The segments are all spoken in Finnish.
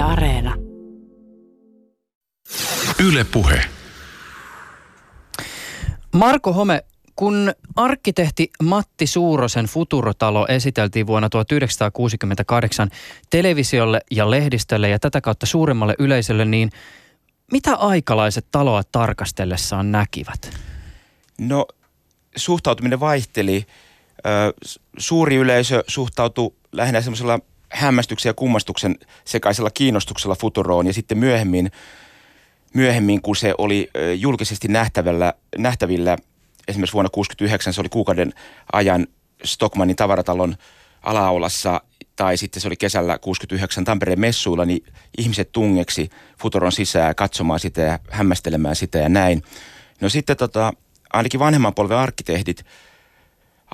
Yle Areena. Yle Puhe. Marko Home, kun arkkitehti Matti Suurosen Futurotalo esiteltiin vuonna 1968 televisiolle ja lehdistölle ja tätä kautta suuremmalle yleisölle, niin mitä aikalaiset taloa tarkastellessaan näkivät? No suhtautuminen vaihteli. Suuri yleisö suhtautui lähinnä semmoisella hämmästyksen ja kummastuksen sekaisella kiinnostuksella Futuroon ja sitten myöhemmin, myöhemmin kun se oli julkisesti nähtävillä, nähtävillä esimerkiksi vuonna 1969 se oli kuukauden ajan Stockmannin tavaratalon alaolassa tai sitten se oli kesällä 69 Tampereen messuilla, niin ihmiset tungeksi Futuron sisään katsomaan sitä ja hämmästelemään sitä ja näin. No sitten tota, ainakin vanhemman polven arkkitehdit,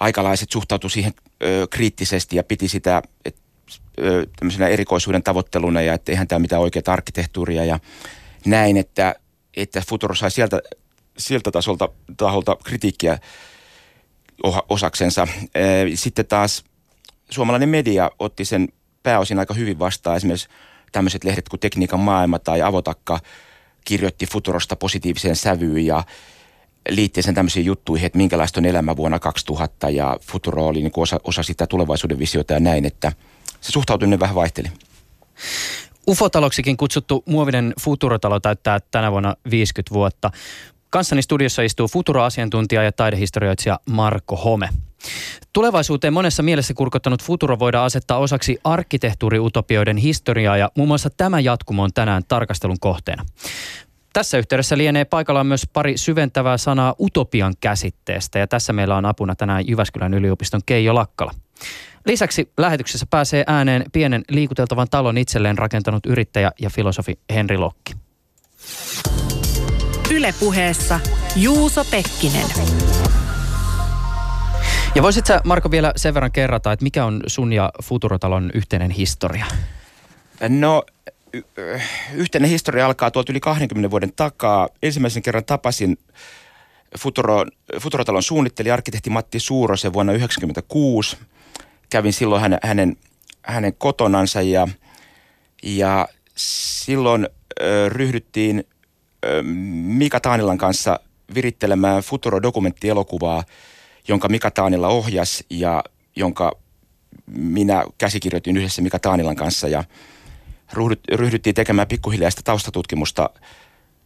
aikalaiset suhtautuivat siihen ö, kriittisesti ja piti sitä et, ö, tämmöisenä erikoisuuden tavoitteluna ja että eihän tämä mitään oikeaa arkkitehtuuria ja näin, että, että Futuro sai sieltä, sieltä tasolta taholta kritiikkiä osaksensa. Sitten taas suomalainen media otti sen pääosin aika hyvin vastaan. Esimerkiksi tämmöiset lehdet kuin Tekniikan maailma tai Avotakka kirjoitti Futurosta positiiviseen sävyyn ja liitti sen tämmöisiin juttuihin, että minkälaista on elämä vuonna 2000 ja Futuro oli niin osa, osa sitä tulevaisuuden visiota ja näin, että se suhtautuminen vähän vaihteli. UFO-taloksikin kutsuttu muovinen Futurotalo täyttää tänä vuonna 50 vuotta. Kanssani studiossa istuu Futuro-asiantuntija ja taidehistorioitsija Marko Home. Tulevaisuuteen monessa mielessä kurkottanut Futuro voidaan asettaa osaksi arkkitehtuuriutopioiden historiaa ja muun muassa tämä jatkumo on tänään tarkastelun kohteena. Tässä yhteydessä lienee paikallaan myös pari syventävää sanaa utopian käsitteestä ja tässä meillä on apuna tänään Jyväskylän yliopiston Keijo Lakkala. Lisäksi lähetyksessä pääsee ääneen pienen liikuteltavan talon itselleen rakentanut yrittäjä ja filosofi Henri Lokki. Ylepuheessa Juuso Pekkinen. Ja voisit sä Marko vielä sen verran kerrata, että mikä on sun ja Futurotalon yhteinen historia? No yhteinen historia alkaa tuolta yli 20 vuoden takaa. Ensimmäisen kerran tapasin Futuro, Futurotalon suunnittelija arkkitehti Matti Suurosen vuonna 1996. Kävin silloin hänen, hänen, hänen kotonansa ja, ja silloin ö, ryhdyttiin ö, Mika Taanilan kanssa virittelemään Futuro-dokumenttielokuvaa, jonka Mika Taanila ohjasi ja jonka minä käsikirjoitin yhdessä Mika Taanilan kanssa ja – ryhdyttiin tekemään pikkuhiljaa sitä taustatutkimusta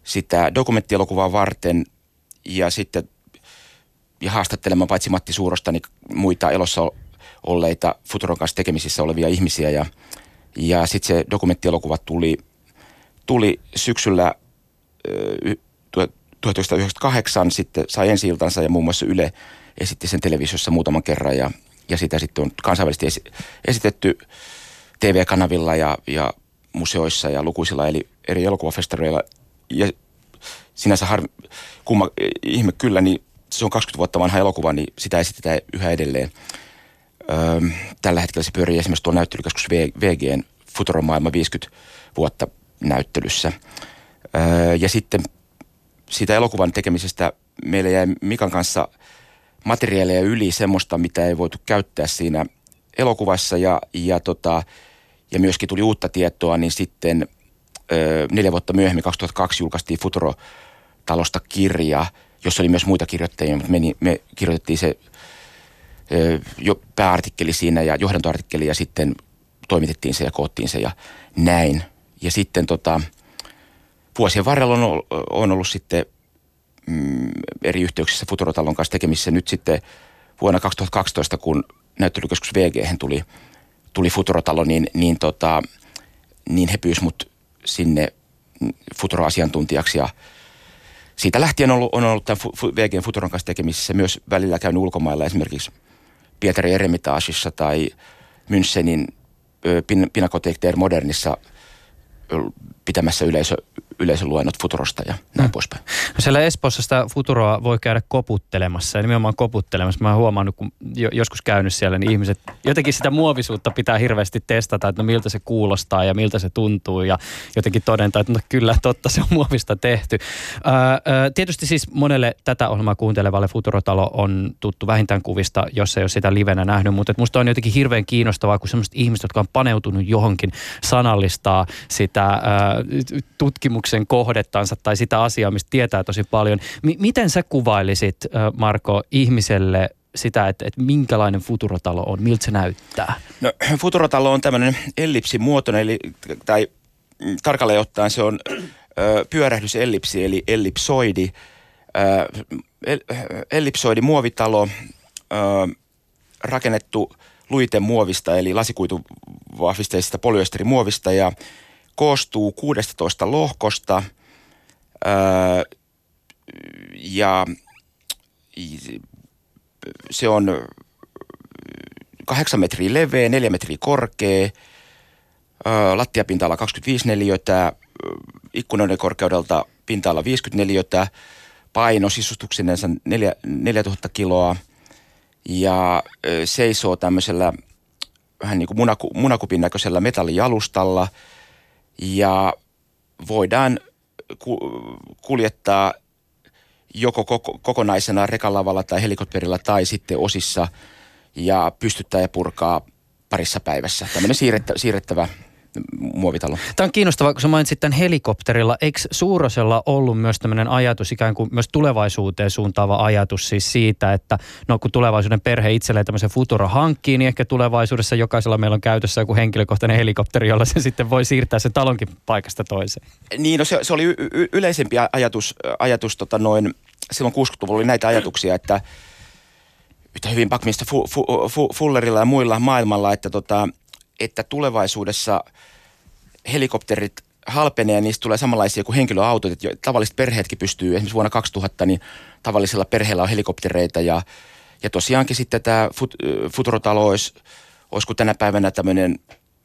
sitä dokumenttielokuvaa varten ja sitten ja haastattelemaan paitsi Matti Suurosta, niin muita elossa olleita Futuron kanssa tekemisissä olevia ihmisiä. Ja, ja sitten se dokumenttielokuva tuli, tuli syksyllä 1998, sitten sai ensi iltansa ja muun muassa Yle esitti sen televisiossa muutaman kerran ja, ja sitä sitten on kansainvälisesti esitetty TV-kanavilla ja, ja museoissa ja lukuisilla eli eri elokuvafestareilla. Ja sinänsä har, kumma, ihme kyllä, niin se on 20 vuotta vanha elokuva, niin sitä esitetään yhä edelleen. Öö, tällä hetkellä se pyörii esimerkiksi tuolla näyttelykeskus VGn Futuromaailma 50 vuotta näyttelyssä. Öö, ja sitten siitä elokuvan tekemisestä meille jäi Mikan kanssa materiaaleja yli semmoista, mitä ei voitu käyttää siinä elokuvassa ja, ja tota, ja myöskin tuli uutta tietoa, niin sitten ö, neljä vuotta myöhemmin, 2002, julkaistiin Futuro-talosta kirja, jossa oli myös muita kirjoittajia, mutta me, me kirjoitettiin se ö, jo pääartikkeli siinä ja johdantoartikkeli ja sitten toimitettiin se ja koottiin se ja näin. Ja sitten tota, vuosien varrella on, on ollut sitten mm, eri yhteyksissä Futurotalon kanssa tekemissä. Nyt sitten vuonna 2012, kun näyttelykeskus VG tuli – tuli Futurotalo, niin, niin, tota, niin he pyysivät mut sinne Futuro-asiantuntijaksi ja siitä lähtien on ollut, on ollut tämän VGn Futuron kanssa tekemisissä myös välillä käynyt ulkomailla esimerkiksi Pietari Eremitaasissa tai Münchenin Pinakoteek der Modernissa pitämässä yleisö, yleisöluennot Futurosta ja näin hmm. poispäin. No siellä Espoossa sitä Futuroa voi käydä koputtelemassa ja nimenomaan koputtelemassa. Mä oon huomannut, kun joskus käynyt siellä, niin ihmiset jotenkin sitä muovisuutta pitää hirveästi testata, että no miltä se kuulostaa ja miltä se tuntuu ja jotenkin todentaa, että no kyllä totta se on muovista tehty. Ää, tietysti siis monelle tätä ohjelmaa kuuntelevalle Futurotalo on tuttu vähintään kuvista, jos ei ole sitä livenä nähnyt, mutta musta on jotenkin hirveän kiinnostavaa, kun sellaiset ihmiset, jotka on paneutunut johonkin sanallistaa sitä tutkimuksen kohdettansa tai sitä asiaa, mistä tietää tosi paljon. M- miten sä kuvailisit, Marko, ihmiselle sitä, että, että minkälainen futurotalo on, miltä se näyttää? No, futurotalo on tämmöinen ellipsimuotoinen, eli, tai mm, tarkalleen ottaen se on ö, pyörähdysellipsi, eli ellipsoidi. Ö, el, ellipsoidi muovitalo, ö, rakennettu luitemuovista, eli lasikuituvahvisteisesta polyesterimuovista, ja koostuu 16 lohkosta öö, ja se on kahdeksan metriä leveä, neljä metriä korkea, öö, lattiapinta-ala 25 neliötä, ikkunoiden korkeudelta pinta-ala 50 neliötä, paino sisustuksinensa 4000 kiloa ja seisoo tämmöisellä vähän niin kuin munaku, munakupin näköisellä metallijalustalla – ja voidaan kuljettaa joko kokonaisena rekalavalla tai helikopterilla tai sitten osissa ja pystyttää ja purkaa parissa päivässä. Tämmöinen siirrettävä muovitalo. Tämä on kiinnostavaa, kun sä mainitsit tämän helikopterilla. Eikö Suurosella ollut myös tämmöinen ajatus, ikään kuin myös tulevaisuuteen suuntaava ajatus siis siitä, että no kun tulevaisuuden perhe itselleen tämmöisen Futuro hankkii, niin ehkä tulevaisuudessa jokaisella meillä on käytössä joku henkilökohtainen helikopteri, jolla se sitten voi siirtää sen talonkin paikasta toiseen. Niin, no se, se oli y- y- yleisempi ajatus, ajatus tota noin, silloin 60-luvulla oli näitä ajatuksia, että yhtä hyvin Buckminster fu, fu, fu, Fullerilla ja muilla maailmalla, että tota, että tulevaisuudessa helikopterit halpenee ja niistä tulee samanlaisia kuin henkilöautot, että tavalliset perheetkin pystyy, esimerkiksi vuonna 2000 niin tavallisella perheellä on helikoptereita ja, ja tosiaankin sitten tämä fut, Futurotalo olisi, olisiko tänä päivänä tämmöinen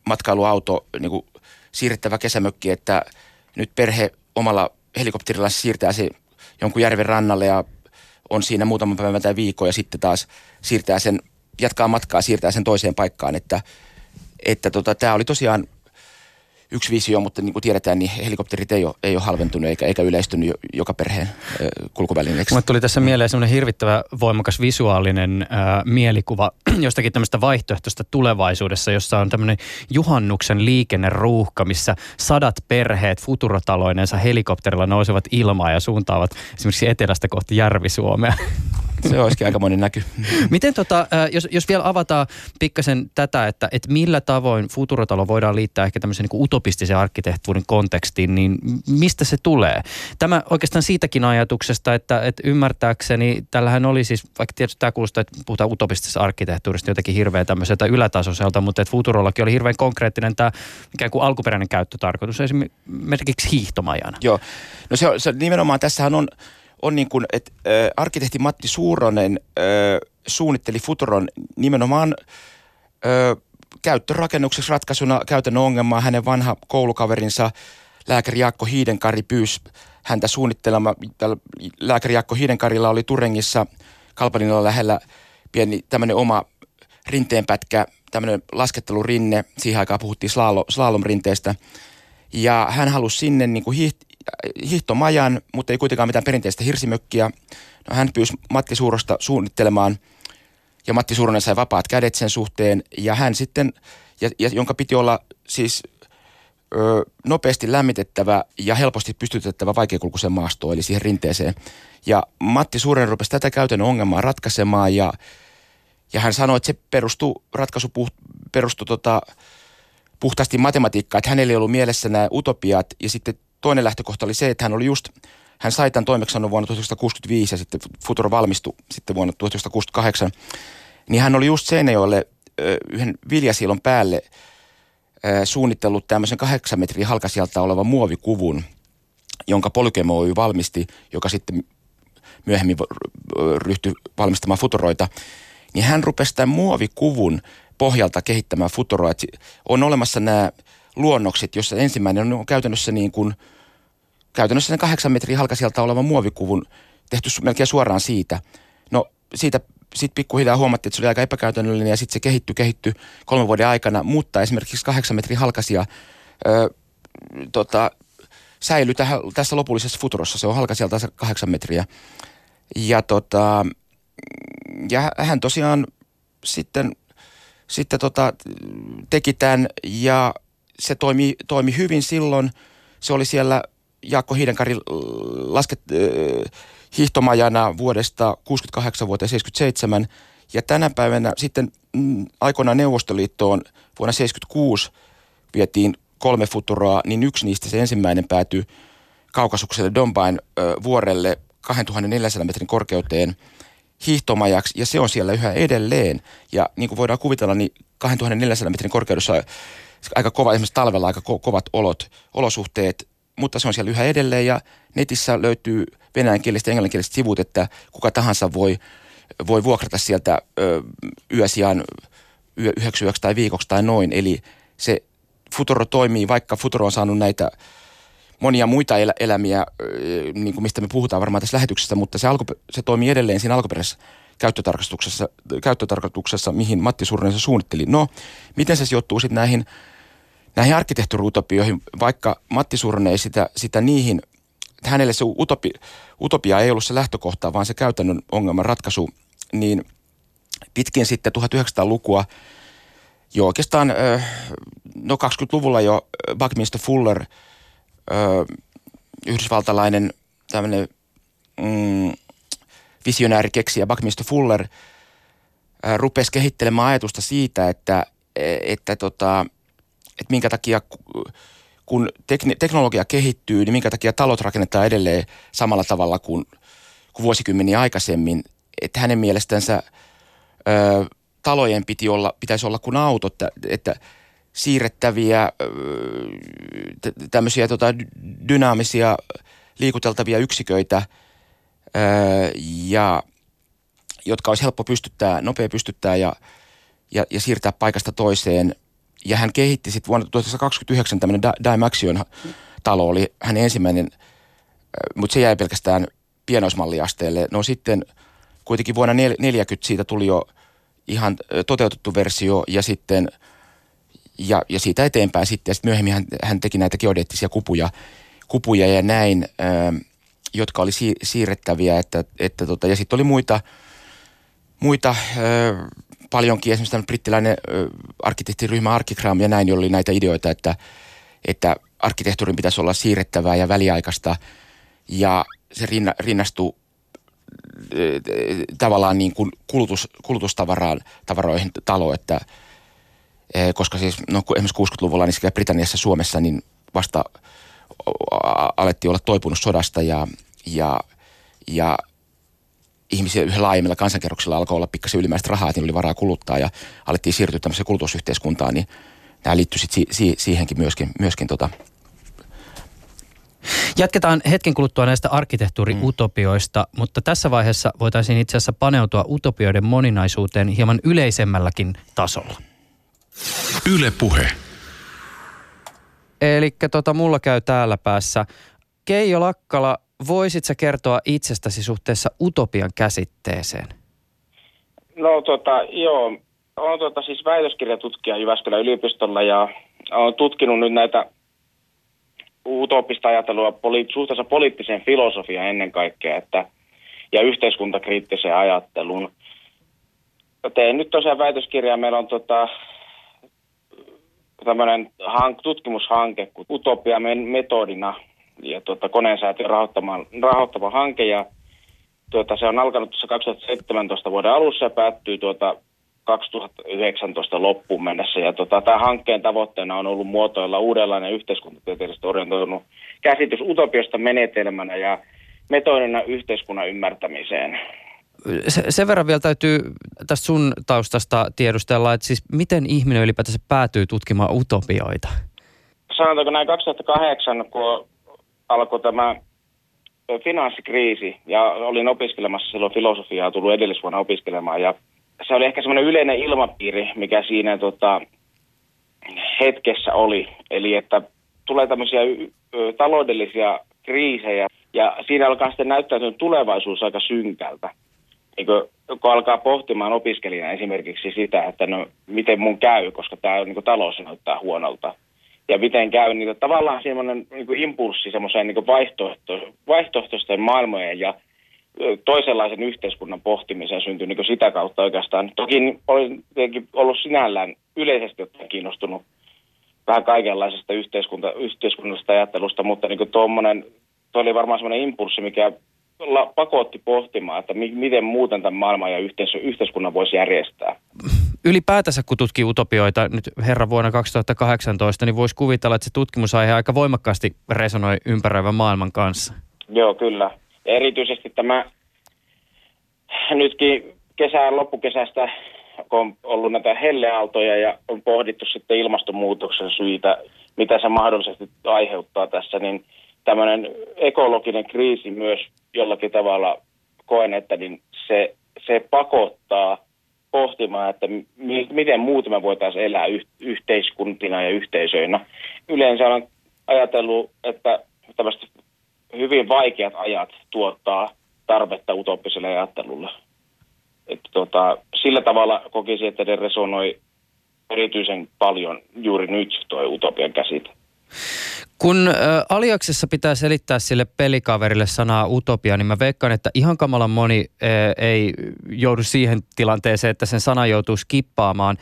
matkailuauto, niin kuin siirrettävä kesämökki, että nyt perhe omalla helikopterilla siirtää se jonkun järven rannalle ja on siinä muutaman päivän tai viikko ja sitten taas siirtää sen, jatkaa matkaa, siirtää sen toiseen paikkaan, että – että tota, tämä oli tosiaan yksi visio, mutta niin kuin tiedetään, niin helikopterit ei ole, ei ole halventunut eikä, eikä yleistynyt joka perheen kulkuvälineeksi. Mulle tuli tässä mieleen semmoinen hirvittävä voimakas visuaalinen äh, mielikuva jostakin tämmöistä vaihtoehtoista tulevaisuudessa, jossa on tämmöinen juhannuksen liikenneruuhka, missä sadat perheet futurotaloineensa helikopterilla nousevat ilmaan ja suuntaavat esimerkiksi etelästä kohti Järvi-Suomea. Se olisikin aika näky. Miten tota, jos, jos vielä avataan pikkasen tätä, että, että millä tavoin Futurotalo voidaan liittää ehkä tämmöisen niin utopistisen arkkitehtuurin kontekstiin, niin mistä se tulee? Tämä oikeastaan siitäkin ajatuksesta, että, että ymmärtääkseni tällähän oli siis, vaikka tietysti tämä kuulostaa, että puhutaan utopistisesta arkkitehtuurista jotenkin hirveän tämmöiseltä ylätasoiselta, mutta että Futurollakin oli hirveän konkreettinen tämä ikään kuin alkuperäinen käyttötarkoitus, esimerkiksi hiihtomajana. Joo, no se, se nimenomaan tässähän on on niin kuin, että äh, arkkitehti Matti Suuronen äh, suunnitteli Futuron nimenomaan äh, käyttörakennukseksi ratkaisuna käytännön ongelmaa. Hänen vanha koulukaverinsa lääkäri Jaakko Hiidenkari pyysi häntä suunnittelemaan. Lääkäri Jaakko Hiidenkarilla oli Turengissa Kalpalinalla lähellä pieni tämmöinen oma rinteenpätkä, tämmöinen laskettelurinne. Siihen aikaan puhuttiin slalom-rinteestä. Ja hän halusi sinne niin kuin hiihtomajan, mutta ei kuitenkaan mitään perinteistä hirsimökkiä. No, hän pyysi Matti Suurosta suunnittelemaan ja Matti Suuronen sai vapaat kädet sen suhteen ja hän sitten, ja, ja jonka piti olla siis ö, nopeasti lämmitettävä ja helposti pystytettävä vaikeakulkuisen maastoon, eli siihen rinteeseen. Ja Matti Suuren rupesi tätä käytännön ongelmaa ratkaisemaan ja, ja hän sanoi, että se perustui, ratkaisu puht, perustui tota, puhtaasti matematiikkaan, että hänellä ei ollut mielessä nämä utopiat ja sitten toinen lähtökohta oli se, että hän oli just, hän sai tämän toimeksiannon vuonna 1965 ja sitten Futuro valmistui sitten vuonna 1968, niin hän oli just Seinäjoelle yhden viljasilon päälle suunnitellut tämmöisen kahdeksan metrin halkasijalta olevan muovikuvun, jonka Polykemo Oy valmisti, joka sitten myöhemmin ryhtyi valmistamaan futuroita, niin hän rupesi tämän muovikuvun pohjalta kehittämään futuroa. On olemassa nämä luonnokset, jossa ensimmäinen on käytännössä niin kuin, käytännössä sen kahdeksan metrin halkasijalta oleva muovikuvun tehty melkein suoraan siitä. No siitä sitten pikkuhiljaa huomattiin, että se oli aika epäkäytännöllinen ja sitten se kehittyi, kehittyi kolmen vuoden aikana, mutta esimerkiksi kahdeksan metrin halkasia ö, tota, säilyi tähän, tässä lopullisessa futurossa. Se on halkasijalta kahdeksan metriä. Ja, tota, ja hän tosiaan sitten, sitten tota, teki tämän ja se toimi, toimi hyvin silloin. Se oli siellä Jaakko Hiidenkarin lasket, äh, hiihtomajana vuodesta 68 vuoteen 77. Ja tänä päivänä sitten mm, aikoinaan Neuvostoliittoon vuonna 76 vietiin kolme futuroa, niin yksi niistä se ensimmäinen päätyi kaukasukselle Dombain ö, vuorelle 2400 metrin korkeuteen hiihtomajaksi, ja se on siellä yhä edelleen. Ja niin kuin voidaan kuvitella, niin 2400 metrin korkeudessa aika kova, esimerkiksi talvella aika ko- kovat olot, olosuhteet, mutta se on siellä yhä edelleen, ja netissä löytyy venäjänkieliset ja englanninkieliset sivut, että kuka tahansa voi, voi vuokrata sieltä ö, yösijan yö, yhdeksi yöksi tai viikoksi tai noin. Eli se Futuro toimii, vaikka Futuro on saanut näitä monia muita el- elämiä, niin kuin mistä me puhutaan varmaan tässä lähetyksessä, mutta se, alku, se toimii edelleen siinä alkuperäisessä käyttötarkastuksessa, käyttötarkoituksessa, mihin Matti Surinen se suunnitteli. No, miten se sijoittuu sitten näihin, näihin arkkitehtuuriutopioihin, vaikka Matti Surinen ei sitä, sitä niihin, hänelle se utopi, utopia ei ollut se lähtökohta, vaan se käytännön ongelman ratkaisu, niin pitkin sitten 1900-lukua jo oikeastaan no 20-luvulla jo Buckminster Fuller, yhdysvaltalainen tämmöinen mm, visionääri keksijä Buckminster Fuller rupesi kehittelemään ajatusta siitä, että, että, tota, että minkä takia kun teknologia kehittyy, niin minkä takia talot rakennetaan edelleen samalla tavalla kuin, kuin vuosikymmeniä aikaisemmin. Että hänen mielestänsä ö, talojen piti olla, pitäisi olla kuin autot, että, että siirrettäviä tämmöisiä tota, dynaamisia liikuteltavia yksiköitä, ja, jotka olisi helppo pystyttää, nopea pystyttää ja, ja, ja siirtää paikasta toiseen. Ja hän kehitti sitten vuonna 1929 tämmöinen Dymaxion talo oli hänen ensimmäinen, mutta se jäi pelkästään pienoismalliasteelle. No sitten kuitenkin vuonna 40 siitä tuli jo ihan toteutettu versio ja sitten ja, ja siitä eteenpäin sitten. Ja sitten myöhemmin hän, hän teki näitä geodeettisia kupuja, kupuja ja näin, ö, jotka oli si, siirrettäviä. Että, että tota, ja sitten oli muita, muita ö, paljonkin, esimerkiksi tämmöinen brittiläinen ö, arkkitehtiryhmä Arkigram ja näin, oli näitä ideoita, että, että arkkitehtuurin pitäisi olla siirrettävää ja väliaikaista. Ja se rinna, rinnastuu tavallaan niin kuin kulutus, kulutustavaraan tavaroihin talo, että koska siis no, esimerkiksi 60-luvulla niin sekä Britanniassa Suomessa niin vasta alettiin olla toipunut sodasta ja, ja, ja ihmisiä yhä laajemmilla kansankerroksilla alkoi olla pikkasen ylimääräistä rahaa, että oli varaa kuluttaa ja alettiin siirtyä tämmöiseen kulutusyhteiskuntaan, niin nämä liittyy si- si- siihenkin myöskin, myöskin tota, Jatketaan hetken kuluttua näistä arkkitehtuuriutopioista, mm. mutta tässä vaiheessa voitaisiin itse asiassa paneutua utopioiden moninaisuuteen hieman yleisemmälläkin tasolla. Yle puhe. Eli tota, mulla käy täällä päässä. Keijo Lakkala, voisit sä kertoa itsestäsi suhteessa utopian käsitteeseen? No tota, joo. Olen tota, siis väitöskirjatutkija Jyväskylän yliopistolla ja olen tutkinut nyt näitä utopista ajattelua poli- suhteessa poliittiseen filosofiaan ennen kaikkea että, ja yhteiskuntakriittiseen ajatteluun. Tein nyt tosiaan väitöskirjaa. Meillä on tota, tämmöinen hank, tutkimushanke kuin Utopia metodina ja tuota, koneensäätiön rahoittama, rahoittama hanke ja tuota, se on alkanut tuossa 2017 vuoden alussa ja päättyy tuota 2019 loppuun mennessä. Ja tota, tämän hankkeen tavoitteena on ollut muotoilla uudenlainen yhteiskuntatieteellisesti orientoitunut käsitys utopiasta menetelmänä ja metodina yhteiskunnan ymmärtämiseen. Se, sen verran vielä täytyy tästä sun taustasta tiedustella, että siis miten ihminen ylipäätänsä päätyy tutkimaan utopioita? Sanotaanko näin 2008, kun alkoi tämä finanssikriisi ja olin opiskelemassa silloin filosofiaa, tullut edellisvuonna opiskelemaan ja se oli ehkä semmoinen yleinen ilmapiiri, mikä siinä tota, hetkessä oli. Eli että tulee tämmöisiä taloudellisia kriisejä ja siinä alkaa sitten näyttäytyä tulevaisuus aika synkältä. Niin kun, kun alkaa pohtimaan opiskelijana esimerkiksi sitä, että no miten mun käy, koska tämä niin talous näyttää huonolta. Ja miten käy, niin tavallaan semmoinen niin impulssi semmoiseen niin vaihtoehto, vaihtoehtoisten maailmojen ja toisenlaisen yhteiskunnan pohtimiseen syntyi niin sitä kautta oikeastaan. Toki olen tietenkin ollut sinällään yleisesti ottaen kiinnostunut vähän kaikenlaisesta yhteiskunta, yhteiskunnallisesta ajattelusta, mutta niin tuommoinen, tuo oli varmaan semmoinen impulssi, mikä pakotti pohtimaan, että mi- miten muuten tämän maailman ja yhteis- yhteiskunnan voisi järjestää. Ylipäätänsä kun tutkii utopioita nyt herra vuonna 2018, niin voisi kuvitella, että se tutkimusaihe aika voimakkaasti resonoi ympäröivän maailman kanssa. Joo, kyllä. Erityisesti tämä nytkin kesän loppukesästä, kun on ollut näitä helleaaltoja ja on pohdittu sitten ilmastonmuutoksen syitä, mitä se mahdollisesti aiheuttaa tässä, niin tämmöinen ekologinen kriisi myös jollakin tavalla koen, että niin se, se pakottaa pohtimaan, että mi- miten muuten me voitaisiin elää yh- yhteiskuntina ja yhteisöinä. Yleensä olen ajatellut, että tämmöiset hyvin vaikeat ajat tuottaa tarvetta utopiselle ajattelulle. Että tota, sillä tavalla kokisin, että ne resonoi erityisen paljon juuri nyt tuo utopian käsite. Kun ä, Aliaksessa pitää selittää sille pelikaverille sanaa utopia, niin mä veikkaan, että ihan kamalan moni ei joudu siihen tilanteeseen, että sen sana joutuu skippaamaan.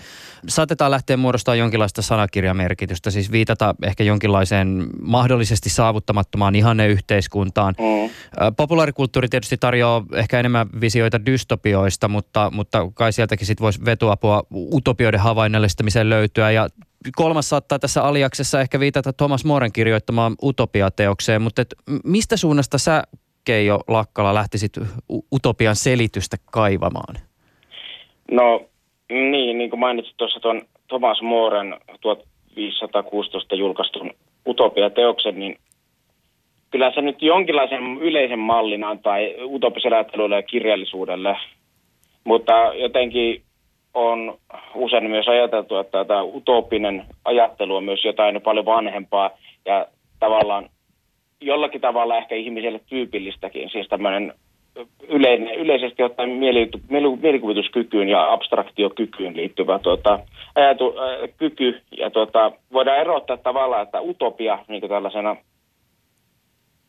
Saatetaan lähteä muodostamaan jonkinlaista sanakirjamerkitystä, siis viitata ehkä jonkinlaiseen mahdollisesti saavuttamattomaan ihanneyhteiskuntaan. Mm. Populaarikulttuuri tietysti tarjoaa ehkä enemmän visioita dystopioista, mutta, mutta kai sieltäkin sitten voisi vetuapua utopioiden havainnallistamiseen löytyä ja kolmas saattaa tässä aliaksessa ehkä viitata Thomas Moren kirjoittamaan utopiateokseen, mutta et mistä suunnasta sä, Keijo Lakkala, lähtisit utopian selitystä kaivamaan? No niin, niin kuin mainitsit tuossa tuon Thomas Moren 1516 julkaistun utopiateoksen, niin kyllä se nyt jonkinlaisen yleisen mallin antaa utopiselle ajattelulle ja kirjallisuudelle, mutta jotenkin on usein myös ajateltu, että tämä utopinen ajattelu on myös jotain paljon vanhempaa ja tavallaan jollakin tavalla ehkä ihmiselle tyypillistäkin, siis tämmöinen yleinen, yleisesti ottaen mielikuvituskykyyn ja abstraktiokykyyn liittyvä tuota, ajatu, ää, kyky. Ja tuota, voidaan erottaa tavallaan, että utopia niin tällaisena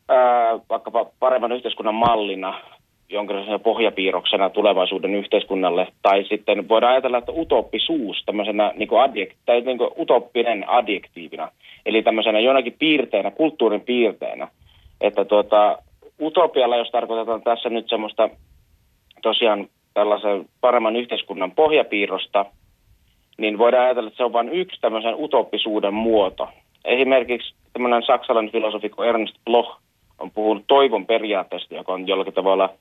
ää, vaikkapa paremman yhteiskunnan mallina jonkinlaisena pohjapiirroksena tulevaisuuden yhteiskunnalle. Tai sitten voidaan ajatella, että utoppisuus tämmöisenä niin kuin adjek- tai niin kuin utoppinen adjektiivina, eli tämmöisenä jonakin piirteenä, kulttuurin piirteenä. Että tuota, utopialla, jos tarkoitetaan tässä nyt semmoista tosiaan tällaisen paremman yhteiskunnan pohjapiirrosta, niin voidaan ajatella, että se on vain yksi tämmöisen utoppisuuden muoto. Esimerkiksi tämmöinen saksalainen filosofikko Ernst Bloch on puhunut toivon periaatteesta, joka on jollakin tavalla –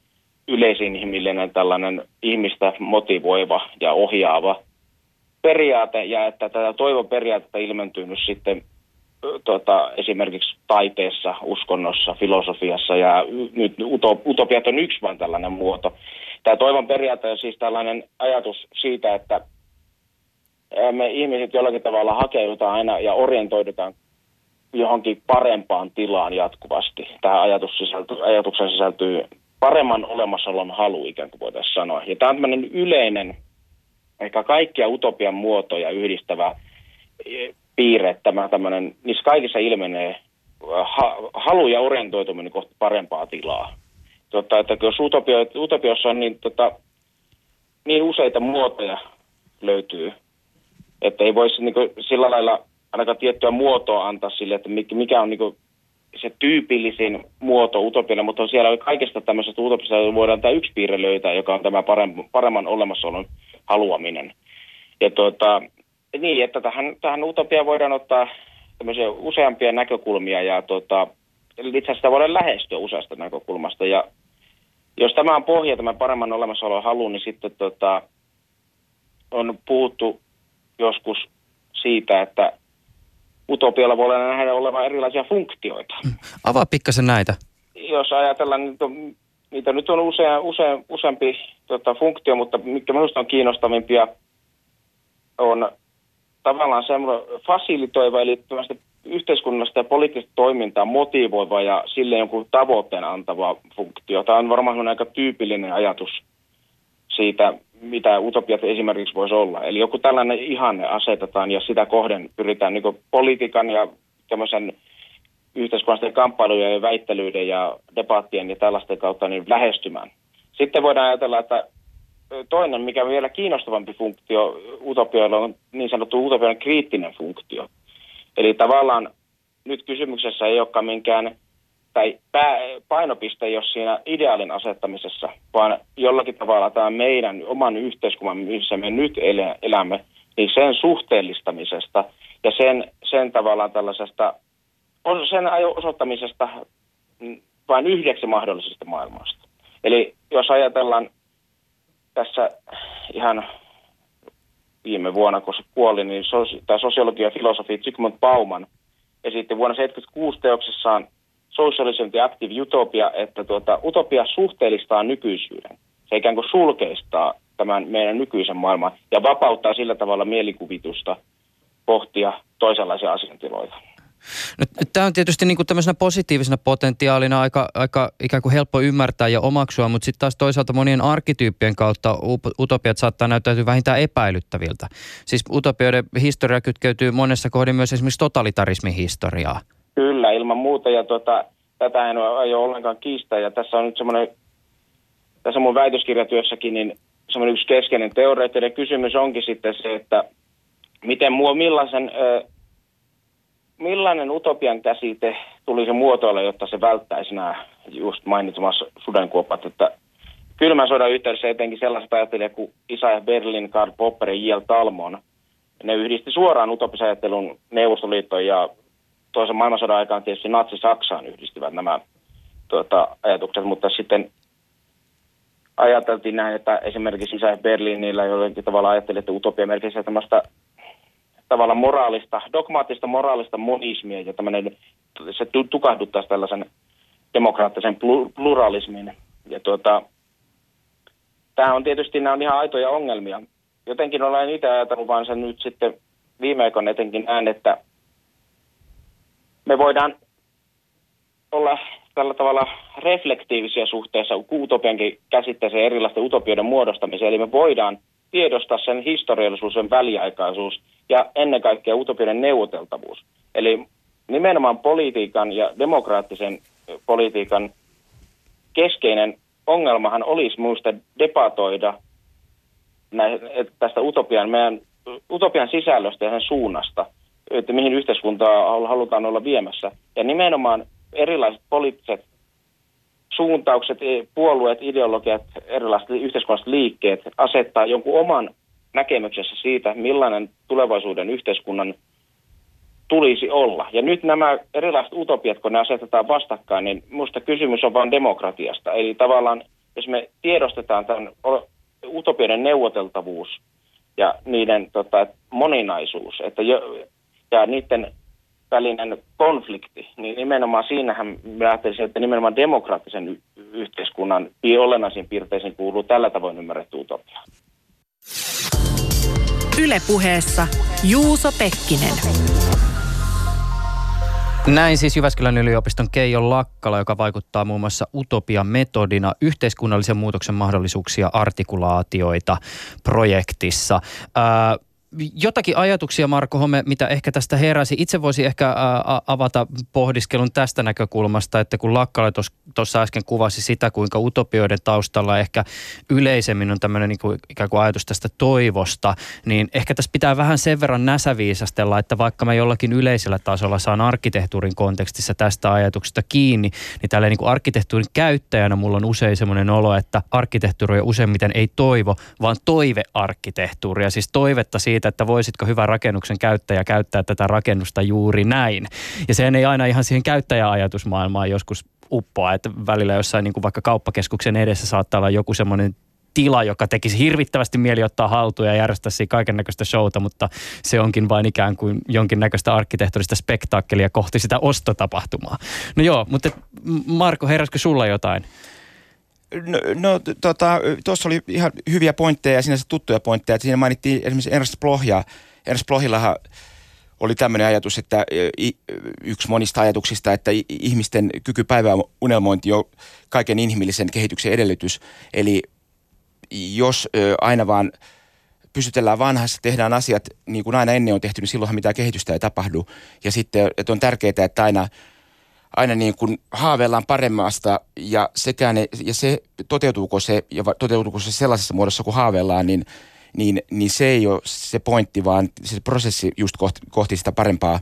yleisinhimillinen tällainen ihmistä motivoiva ja ohjaava periaate, ja että tätä toivon periaatetta ilmentyy nyt sitten tota, esimerkiksi taiteessa, uskonnossa, filosofiassa, ja nyt utopiat on yksi vain tällainen muoto. Tämä toivon periaate on siis tällainen ajatus siitä, että me ihmiset jollakin tavalla hakeudutaan aina ja orientoidutaan johonkin parempaan tilaan jatkuvasti. Tähän ajatus sisältyy, ajatuksen sisältyy paremman olemassaolon halu, ikään kuin voitaisiin sanoa. Ja tämä on tämmöinen yleinen, ehkä kaikkia utopian muotoja yhdistävä e, piirre, tämä tämmöinen, niissä kaikissa ilmenee ha, halu ja orientoituminen kohti parempaa tilaa. Tota, että jos utopio, utopiossa on niin, tota, niin useita muotoja löytyy, että ei voisi niin kuin, sillä lailla ainakaan tiettyä muotoa antaa sille, että mikä on niin kuin, se tyypillisin muoto utopialle, mutta siellä kaikesta tämmöisestä utopista voidaan tämä yksi piirre löytää, joka on tämä paremman, paremman olemassaolon haluaminen. Ja tuota, niin, että tähän, tähän utopiaan voidaan ottaa tämmöisiä useampia näkökulmia ja tuota, itse asiassa sitä voidaan lähestyä useasta näkökulmasta. Ja jos tämä on pohja, tämä paremman olemassaolon halu, niin sitten tuota, on puhuttu joskus siitä, että utopialla voi nähdä olevan erilaisia funktioita. Mm. Avaa pikkasen näitä. Jos ajatellaan, niitä, on, niitä nyt on usea, usea, useampi tota, funktio, mutta mikä minusta on kiinnostavimpia, on tavallaan semmoinen fasilitoiva, eli yhteiskunnallista ja poliittista toimintaa motivoiva ja sille jonkun tavoitteen antava funktio. Tämä on varmaan aika tyypillinen ajatus siitä, mitä utopiat esimerkiksi voisi olla. Eli joku tällainen ihanne asetetaan ja sitä kohden pyritään niin politiikan ja tämmöisen yhteiskunnallisten kamppailujen ja väittelyiden ja debattien ja tällaisten kautta niin lähestymään. Sitten voidaan ajatella, että toinen, mikä on vielä kiinnostavampi funktio utopioilla, on niin sanottu utopioiden kriittinen funktio. Eli tavallaan nyt kysymyksessä ei olekaan minkään, tai pää, painopiste jos siinä ideaalin asettamisessa, vaan jollakin tavalla tämä meidän oman yhteiskunnan, missä me nyt elämme, niin sen suhteellistamisesta ja sen, sen tavallaan tällaisesta, sen osoittamisesta vain yhdeksi mahdollisesta maailmasta. Eli jos ajatellaan tässä ihan viime vuonna, kun se kuoli, niin tämä sosiologi ja filosofi Zygmunt Bauman esitti vuonna 1976 teoksessaan Socialism the Active Utopia, että tuota, utopia suhteellistaa nykyisyyden. Se ikään kuin sulkeistaa tämän meidän nykyisen maailman ja vapauttaa sillä tavalla mielikuvitusta pohtia toisenlaisia asiantiloita. No, tämä on tietysti niin kuin tämmöisenä positiivisena potentiaalina aika, aika ikään kuin helppo ymmärtää ja omaksua, mutta sitten taas toisaalta monien arkkityyppien kautta utopiat saattaa näyttäytyä vähintään epäilyttäviltä. Siis utopioiden historia kytkeytyy monessa kohdin myös esimerkiksi totalitarismin historiaa. Kyllä, ilman muuta ja tuota, tätä en ole ollenkaan kiistää ja tässä on nyt semmoinen, tässä mun väitöskirjatyössäkin, niin semmoinen yksi keskeinen teoreettinen kysymys onkin sitten se, että miten mua, millaisen millainen utopian käsite tulisi muotoilla, jotta se välttäisi nämä just mainitsemassa sudenkuopat, että kylmän sodan yhteydessä etenkin sellaiset ajattelijat kuin Isaiah Berlin, Karl Popper ja J.L. Talmon, ne yhdisti suoraan utopisajattelun Neuvostoliittoon ja toisen maailmansodan aikaan tietysti Natsi-Saksaan yhdistivät nämä tuota, ajatukset, mutta sitten ajateltiin näin, että esimerkiksi Isaiah Berlinillä jollakin tavalla ajatteli, että utopia merkitsee tämmöistä tavalla moraalista, dogmaattista moraalista monismia ja tämmöinen, se tukahduttaisi tällaisen demokraattisen pluralismin. Ja tuota, tämä on tietysti, nämä on ihan aitoja ongelmia. Jotenkin olen itse ajatellut vaan sen nyt sitten viime aikoina etenkin näin, että me voidaan olla tällä tavalla reflektiivisia suhteessa utopiankin käsitteeseen erilaisten utopioiden muodostamiseen. Eli me voidaan tiedostaa sen historiallisuus, sen väliaikaisuus ja ennen kaikkea utopioiden neuvoteltavuus. Eli nimenomaan politiikan ja demokraattisen politiikan keskeinen ongelmahan olisi minusta debatoida tästä utopian, meidän, utopian sisällöstä ja sen suunnasta, että mihin yhteiskuntaa halutaan olla viemässä. Ja nimenomaan erilaiset poliittiset suuntaukset, e, puolueet, ideologiat, erilaiset yhteiskunnalliset liikkeet asettaa jonkun oman näkemyksessä siitä, millainen tulevaisuuden yhteiskunnan tulisi olla. Ja nyt nämä erilaiset utopiat, kun ne asetetaan vastakkain, niin minusta kysymys on vain demokratiasta. Eli tavallaan, jos me tiedostetaan tämän utopioiden neuvoteltavuus ja niiden tota, moninaisuus, että jo, ja niiden välinen konflikti, niin nimenomaan siinähän mä ajattelisin, että nimenomaan demokraattisen y- yhteiskunnan olennaisiin piirteisiin kuuluu tällä tavoin ymmärretty utopia. Ylepuheessa Juuso Pekkinen. Näin siis Jyväskylän yliopiston Keijo Lakkala, joka vaikuttaa muun muassa Utopia-metodina yhteiskunnallisen muutoksen mahdollisuuksia artikulaatioita projektissa. Ää, jotakin ajatuksia, Marko Home, mitä ehkä tästä heräsi. Itse voisi ehkä avata pohdiskelun tästä näkökulmasta, että kun Lakkala tuossa äsken kuvasi sitä, kuinka utopioiden taustalla ehkä yleisemmin on tämmöinen niin kuin, ikään kuin ajatus tästä toivosta, niin ehkä tässä pitää vähän sen verran näsäviisastella, että vaikka mä jollakin yleisellä tasolla saan arkkitehtuurin kontekstissa tästä ajatuksesta kiinni, niin tällä niin arkkitehtuurin käyttäjänä mulla on usein semmoinen olo, että arkkitehtuuri useimmiten ei toivo, vaan toivearkkitehtuuria, siis toivetta siitä, siitä, että voisitko hyvä rakennuksen käyttäjä käyttää tätä rakennusta juuri näin. Ja sehän ei aina ihan siihen käyttäjäajatusmaailmaan joskus uppoa, että välillä jossain niin kuin vaikka kauppakeskuksen edessä saattaa olla joku semmoinen tila, joka tekisi hirvittävästi mieli ottaa haltuun ja järjestää siinä kaiken näköistä showta, mutta se onkin vain ikään kuin jonkinnäköistä arkkitehtorista spektaakkelia kohti sitä ostotapahtumaa. No joo, mutta Marko, heräskö sulla jotain? No, no tota, tuossa oli ihan hyviä pointteja ja sinänsä tuttuja pointteja. Siinä mainittiin esimerkiksi Ernst Bloch ja, Ernst Blohillahan oli tämmöinen ajatus, että yksi monista ajatuksista, että ihmisten kyky päivää unelmointi on kaiken inhimillisen kehityksen edellytys. Eli jos aina vaan pysytellään vanhassa, tehdään asiat niin kuin aina ennen on tehty, niin silloinhan mitään kehitystä ei tapahdu. Ja sitten että on tärkeää, että aina, aina niin kuin haaveillaan paremmasta ja, sekään, ja se, toteutuuko se ja toteutuuko se sellaisessa muodossa kuin haaveillaan, niin, niin, niin se ei ole se pointti, vaan se prosessi just kohti, kohti sitä parempaa.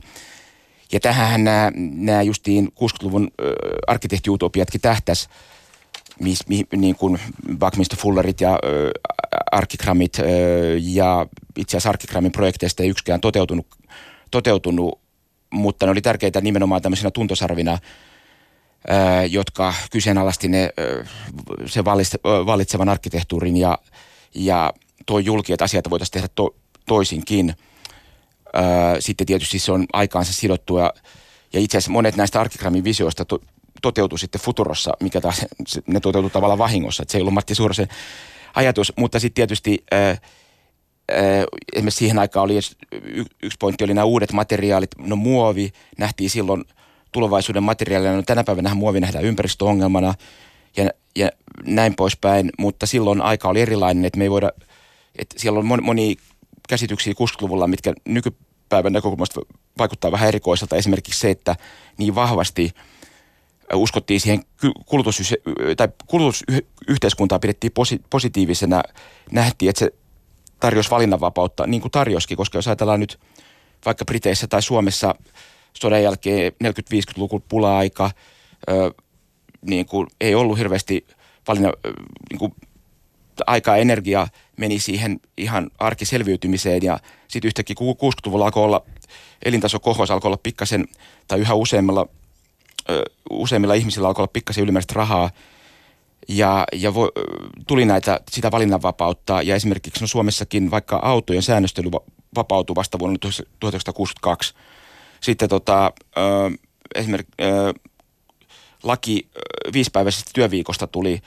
Ja tähän nämä, nämä justiin 60-luvun äh, arkkitehtiutopiatkin tähtäs, mis, mi, niin kuin Buckminster Fullerit ja äh, Arkikramit äh, ja itse asiassa Arkikramin projekteista ei yksikään toteutunut, toteutunut, mutta ne oli tärkeitä nimenomaan tämmöisenä tuntosarvina, äh, jotka kyseenalaisti ne, äh, sen vallitsevan arkkitehtuurin ja, ja toi julki, että asiat voitaisiin tehdä to, toisinkin. Sitten tietysti se on aikaansa sidottu ja, ja itse asiassa monet näistä Arkikramin visioista to, toteutui sitten Futurossa, mikä taas ne toteutui tavallaan vahingossa. Että se ei ollut Matti Suurosen ajatus, mutta sitten tietysti ää, esimerkiksi siihen aikaan oli yksi pointti oli nämä uudet materiaalit. No muovi nähtiin silloin tulevaisuuden materiaalina. No tänä päivänä muovi nähdään ympäristöongelmana ja, ja näin poispäin, mutta silloin aika oli erilainen, että me ei voida, että siellä on moni, käsityksiä 60-luvulla, mitkä nykypäivän näkökulmasta vaikuttaa vähän erikoiselta. Esimerkiksi se, että niin vahvasti – uskottiin siihen kulutus, tai kulutusyhteiskuntaa pidettiin posi, positiivisena, nähtiin, että se tarjosi valinnanvapautta, niin kuin tarjoskin, koska jos ajatellaan nyt vaikka Briteissä tai Suomessa sodan jälkeen 40-50-luvun pula-aika, ö, niin kuin ei ollut hirveästi valinna, niin kuin aikaa energia meni siihen ihan arkiselviytymiseen ja sitten yhtäkkiä 60-luvulla alkoi olla elintaso kohos alkoi olla pikkasen tai yhä useammalla useimmilla ihmisillä alkoi olla pikkasen ylimääräistä rahaa ja, ja vo, tuli näitä, sitä valinnanvapautta. Ja esimerkiksi no Suomessakin vaikka autojen säännöstely vapautui vasta vuonna 1962. Sitten tota, esimerkiksi laki viisipäiväisestä työviikosta tuli,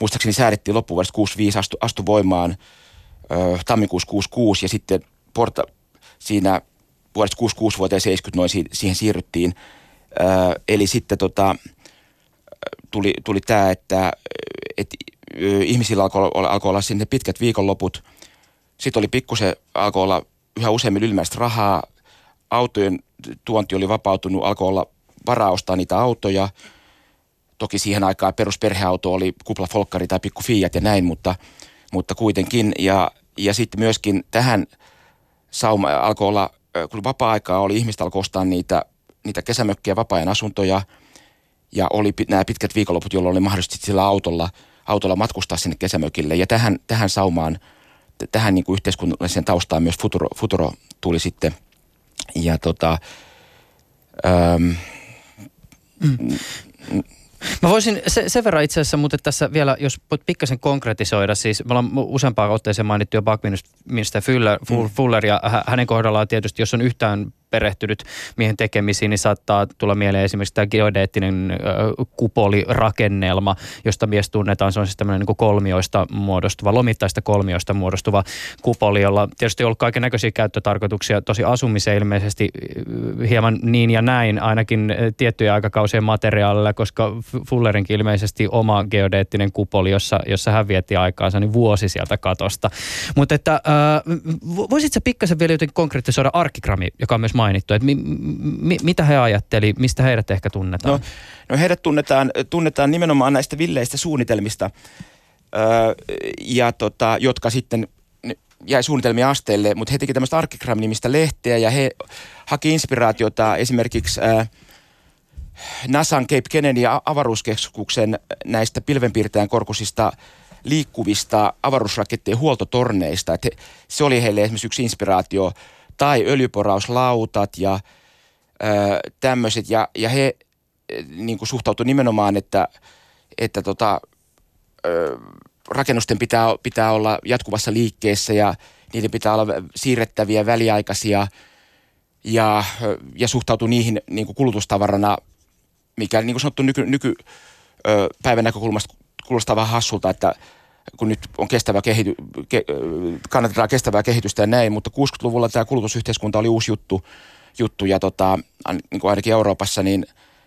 muistaakseni säädettiin loppuvuodesta 65, astu, astu voimaan tammikuussa 66 ja sitten porta, siinä vuodesta 66 vuoteen 70 noin siihen siirryttiin. Eli sitten tota, tuli, tuli tämä, että et, ihmisillä alkoi olla, alkoi olla sinne pitkät viikonloput. Sitten oli pikkusen, alkoi olla yhä useammin ylimääräistä rahaa. Autojen tuonti oli vapautunut, alkoi olla varaa ostaa niitä autoja. Toki siihen aikaan perusperheauto oli kupla Folkkari tai pikku Fiat ja näin, mutta, mutta kuitenkin. Ja, ja sitten myöskin tähän sauma alkoi olla, kun vapaa-aikaa oli, ihmistä alkoi ostaa niitä niitä kesämökkiä, vapaa-ajan asuntoja ja oli nämä pitkät viikonloput, jolloin oli mahdollisesti sillä autolla, autolla matkustaa sinne kesämökille. Ja tähän, tähän saumaan, tähän niin kuin yhteiskunnalliseen taustaan myös Futuro, Futuro tuli sitten. Ja tota, ähm, mm. Mä voisin se, sen verran itse asiassa, mutta tässä vielä, jos voit pikkasen konkretisoida, siis me ollaan useampaan otteeseen mainittu jo Buckminster Fuller, mm. Fuller ja hänen kohdallaan tietysti, jos on yhtään perehtynyt mihin tekemisiin, niin saattaa tulla mieleen esimerkiksi tämä geodeettinen kupolirakennelma, josta mies tunnetaan. Se on siis tämmöinen niin kolmioista muodostuva, lomittaista kolmioista muodostuva kupoli, jolla tietysti on ollut kaiken näköisiä käyttötarkoituksia, tosi asumiseen ilmeisesti hieman niin ja näin, ainakin tiettyjä aikakausien materiaalilla, koska Fullerinkin ilmeisesti oma geodeettinen kupoli, jossa, jossa hän vietti aikaansa, niin vuosi sieltä katosta. Mutta että äh, voisitko pikkasen vielä jotenkin konkretisoida arkigrammi, joka on myös mainittu, mi, mi, mitä he ajatteli, mistä heidät ehkä tunnetaan? No, no heidät tunnetaan, tunnetaan nimenomaan näistä villeistä suunnitelmista, öö, ja tota, jotka sitten jäi suunnitelmia asteelle, mutta he teki tämmöistä Arkigram-nimistä lehteä ja he haki inspiraatiota esimerkiksi ää, NASAn Cape Kennedy avaruuskeskuksen näistä pilvenpiirtäjän korkusista liikkuvista avaruusrakettien huoltotorneista. Että he, se oli heille esimerkiksi yksi inspiraatio tai öljyporauslautat ja tämmöiset. Ja, ja he niin kuin suhtautuivat nimenomaan, että, että tota, ö, rakennusten pitää, pitää olla jatkuvassa liikkeessä ja niiden pitää olla siirrettäviä, väliaikaisia ja, ja suhtautuu niihin niin kuin kulutustavarana, mikä niin kuin sanottu nyky, näkökulmasta kuulostaa vähän hassulta, että kun nyt on kestävä kehity, ke, kannatetaan kestävää kehitystä ja näin, mutta 60-luvulla tämä kulutusyhteiskunta oli uusi juttu, juttu ja tota, niin kuin ainakin Euroopassa, niin,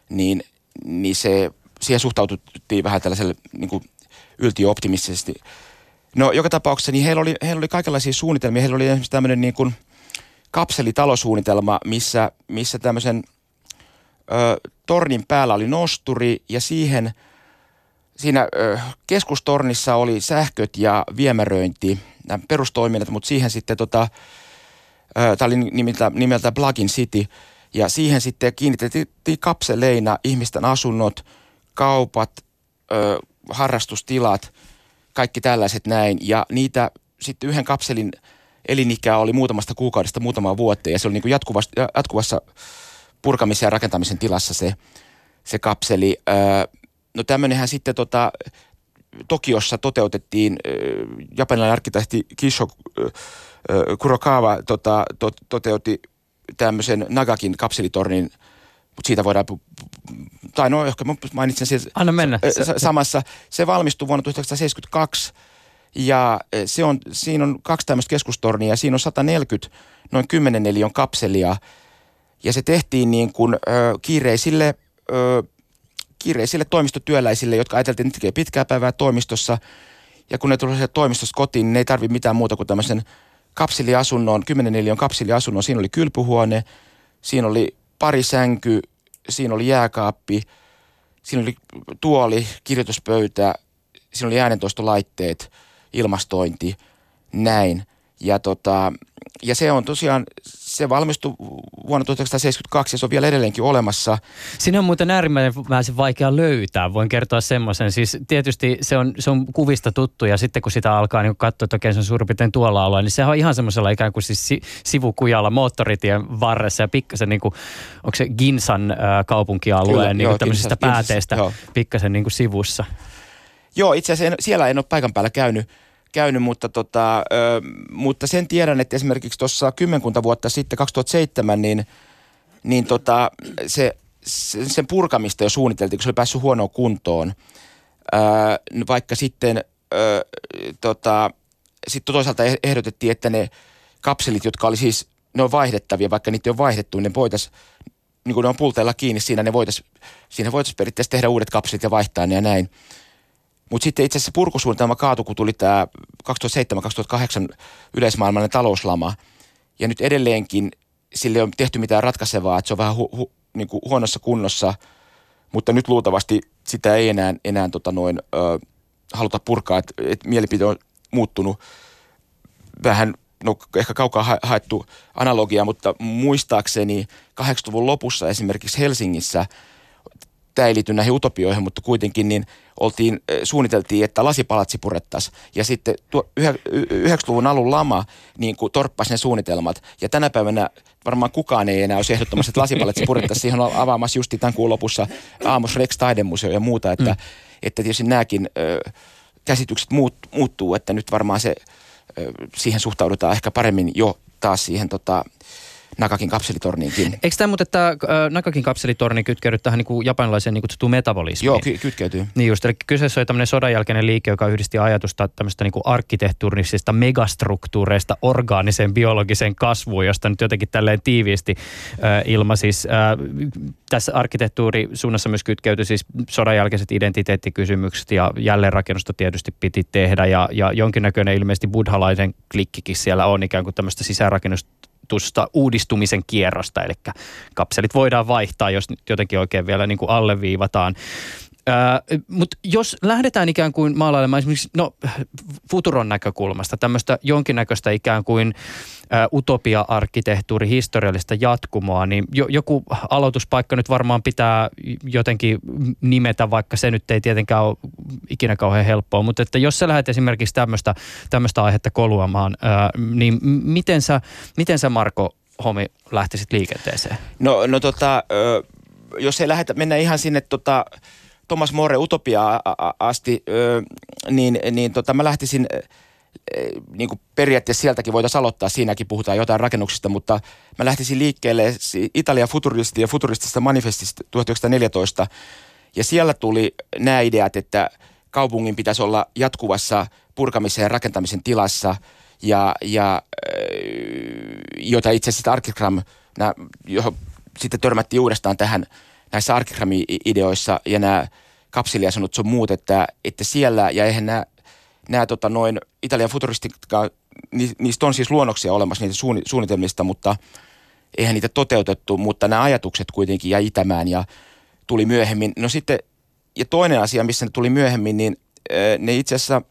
niin, niin se, siihen suhtaututtiin vähän tällaiselle niin kuin yltiöoptimistisesti. No joka tapauksessa niin heillä oli, heillä oli kaikenlaisia suunnitelmia. Heillä oli esimerkiksi tämmöinen niin kuin kapselitalosuunnitelma, missä, missä tämmöisen ö, tornin päällä oli nosturi ja siihen siinä ö, keskustornissa oli sähköt ja viemäröinti, nämä perustoiminnat, mutta siihen sitten tota, tämä oli nimeltä, nimeltä Plugin City, ja siihen sitten kiinnitettiin kapseleina ihmisten asunnot, kaupat, ö, harrastustilat, kaikki tällaiset näin. Ja niitä sitten yhden kapselin elinikä oli muutamasta kuukaudesta muutamaa vuotta ja se oli niin kuin jatkuvassa, jatkuvassa purkamisen ja rakentamisen tilassa se, se kapseli. Öö, no tämmöinenhän sitten tota, Tokiossa toteutettiin, japanilainen arkkitehti Kisho Kurokawa tota, to, toteutti tämmöisen Nagakin kapselitornin, mutta siitä voidaan, tai no ehkä mainitsen sen Anna mennä. samassa. Se valmistui vuonna 1972 ja se on, siinä on kaksi tämmöistä keskustornia ja siinä on 140 noin 10 neliön kapselia ja se tehtiin niin kuin ö, kiireisille, ö, kiireisille toimistotyöläisille, jotka ajateltiin, että tekee pitkää päivää toimistossa ja kun ne tulivat toimistosta kotiin, niin ne ei tarvitse mitään muuta kuin tämmöisen kapseliasunnon, 10 neliön kapseliasunnon. Siinä oli kylpyhuone, siinä oli pari sänky, siinä oli jääkaappi, siinä oli tuoli, kirjoituspöytä, siinä oli äänentoistolaitteet, ilmastointi, näin. Ja, tota, ja se on tosiaan, se valmistui vuonna 1972 ja se on vielä edelleenkin olemassa. Siinä on muuten äärimmäisen vaikea löytää, voin kertoa semmoisen. Siis tietysti se on, se on kuvista tuttu ja sitten kun sitä alkaa niin katsoa, että okei se on suurin piirtein tuolla alueella, niin se on ihan semmoisella ikään kuin siis sivukujalla moottoritien varressa ja pikkasen niin kuin, onko se Ginsan äh, kaupunkialueen Kyllä, niin joo, tämmöisistä Ginsas, pääteistä Ginsas, pikkasen niin kuin sivussa. Joo, itse asiassa en, siellä en ole paikan päällä käynyt, käynyt mutta, tota, ö, mutta sen tiedän, että esimerkiksi tuossa kymmenkunta vuotta sitten, 2007, niin, niin tota, se, sen purkamista jo suunniteltiin, kun se oli päässyt huonoon kuntoon. Ö, vaikka sitten ö, tota, sitten toisaalta eh-, ehdotettiin, että ne kapselit, jotka oli siis, ne on vaihdettavia, vaikka niitä on vaihdettu, niin ne voitaisiin, niin kuin ne on pulteilla kiinni siinä, ne voitaisiin, siinä voitaisiin periaatteessa tehdä uudet kapselit ja vaihtaa ne ja näin. Mutta sitten itse asiassa purkusuunnitelma kaatui, kun tuli tämä 2007-2008 yleismaailmallinen talouslama. Ja nyt edelleenkin sille ei ole tehty mitään ratkaisevaa, että se on vähän hu, hu, niin kuin huonossa kunnossa, mutta nyt luultavasti sitä ei enää, enää tota noin, ö, haluta purkaa, että et mielipide on muuttunut vähän, no ehkä kaukaa haettu analogia, mutta muistaakseni 80-luvun lopussa esimerkiksi Helsingissä – tämä ei liity näihin utopioihin, mutta kuitenkin niin oltiin, suunniteltiin, että lasipalatsi purettaisiin. Ja sitten 90-luvun alun lama niin kuin torppasi ne suunnitelmat. Ja tänä päivänä varmaan kukaan ei enää olisi ehdottomasti, että lasipalatsi purettaisiin. Siihen on avaamassa just tämän kuun lopussa Aamos Rex taidemuseo ja muuta. Että, mm. että tietysti nämäkin ö, käsitykset muut, muuttuu, että nyt varmaan se, ö, siihen suhtaudutaan ehkä paremmin jo taas siihen tota, Nakakin kapselitorniinkin. Eikö tämä muuten tämä Nakakin kapselitorni kytkeydy tähän niin kuin japanilaiseen niin kutsuttuun metabolismiin? Joo, ky- kytkeytyy. Niin just, eli kyseessä oli tämmöinen sodanjälkeinen liike, joka yhdisti ajatusta tämmöistä niin kuin arkkitehtuurisista megastruktuureista orgaaniseen biologiseen kasvuun, josta nyt jotenkin tälleen tiiviisti äh, ilma siis äh, tässä arkkitehtuurisuunnassa myös kytkeytyi siis sodanjälkeiset identiteettikysymykset ja jälleenrakennusta tietysti piti tehdä ja, ja jonkinnäköinen ilmeisesti buddhalaisen klikkikin siellä on ikään kuin tämmöistä sisäänrakennusta tusta uudistumisen kierrosta, eli kapselit voidaan vaihtaa, jos jotenkin oikein vielä niin kuin alleviivataan. Äh, Mutta jos lähdetään ikään kuin maalailemaan esimerkiksi no, Futuron näkökulmasta tämmöistä jonkinnäköistä ikään kuin äh, utopia-arkkitehtuuri, historiallista jatkumoa, niin jo, joku aloituspaikka nyt varmaan pitää jotenkin nimetä, vaikka se nyt ei tietenkään ole ikinä kauhean helppoa, mutta että jos sä lähdet esimerkiksi tämmöistä, aihetta koluamaan, äh, niin miten sä, miten sä Marko Homi lähtisit liikenteeseen? No, no tota, jos ei lähdetä, mennä ihan sinne tota, Thomas More Utopia asti, niin, niin tota, mä lähtisin niin kuin periaatteessa sieltäkin voitaisiin aloittaa, siinäkin puhutaan jotain rakennuksista, mutta mä lähtisin liikkeelle Italia futuristi ja futuristista manifestista 1914, ja siellä tuli nämä ideat, että kaupungin pitäisi olla jatkuvassa purkamisen ja rakentamisen tilassa. Ja, ja joita itse asiassa Arkigram, johon sitten törmättiin uudestaan tähän näissä Arkigram-ideoissa ja nämä kapseliasunut sun muut, että, että siellä, ja eihän nämä, nämä tota, noin Italian futuristikaan, niistä on siis luonnoksia olemassa niitä suunnitelmista, mutta eihän niitä toteutettu, mutta nämä ajatukset kuitenkin jäi itämään ja tuli myöhemmin. No sitten, ja toinen asia, missä ne tuli myöhemmin, niin ne itse asiassa,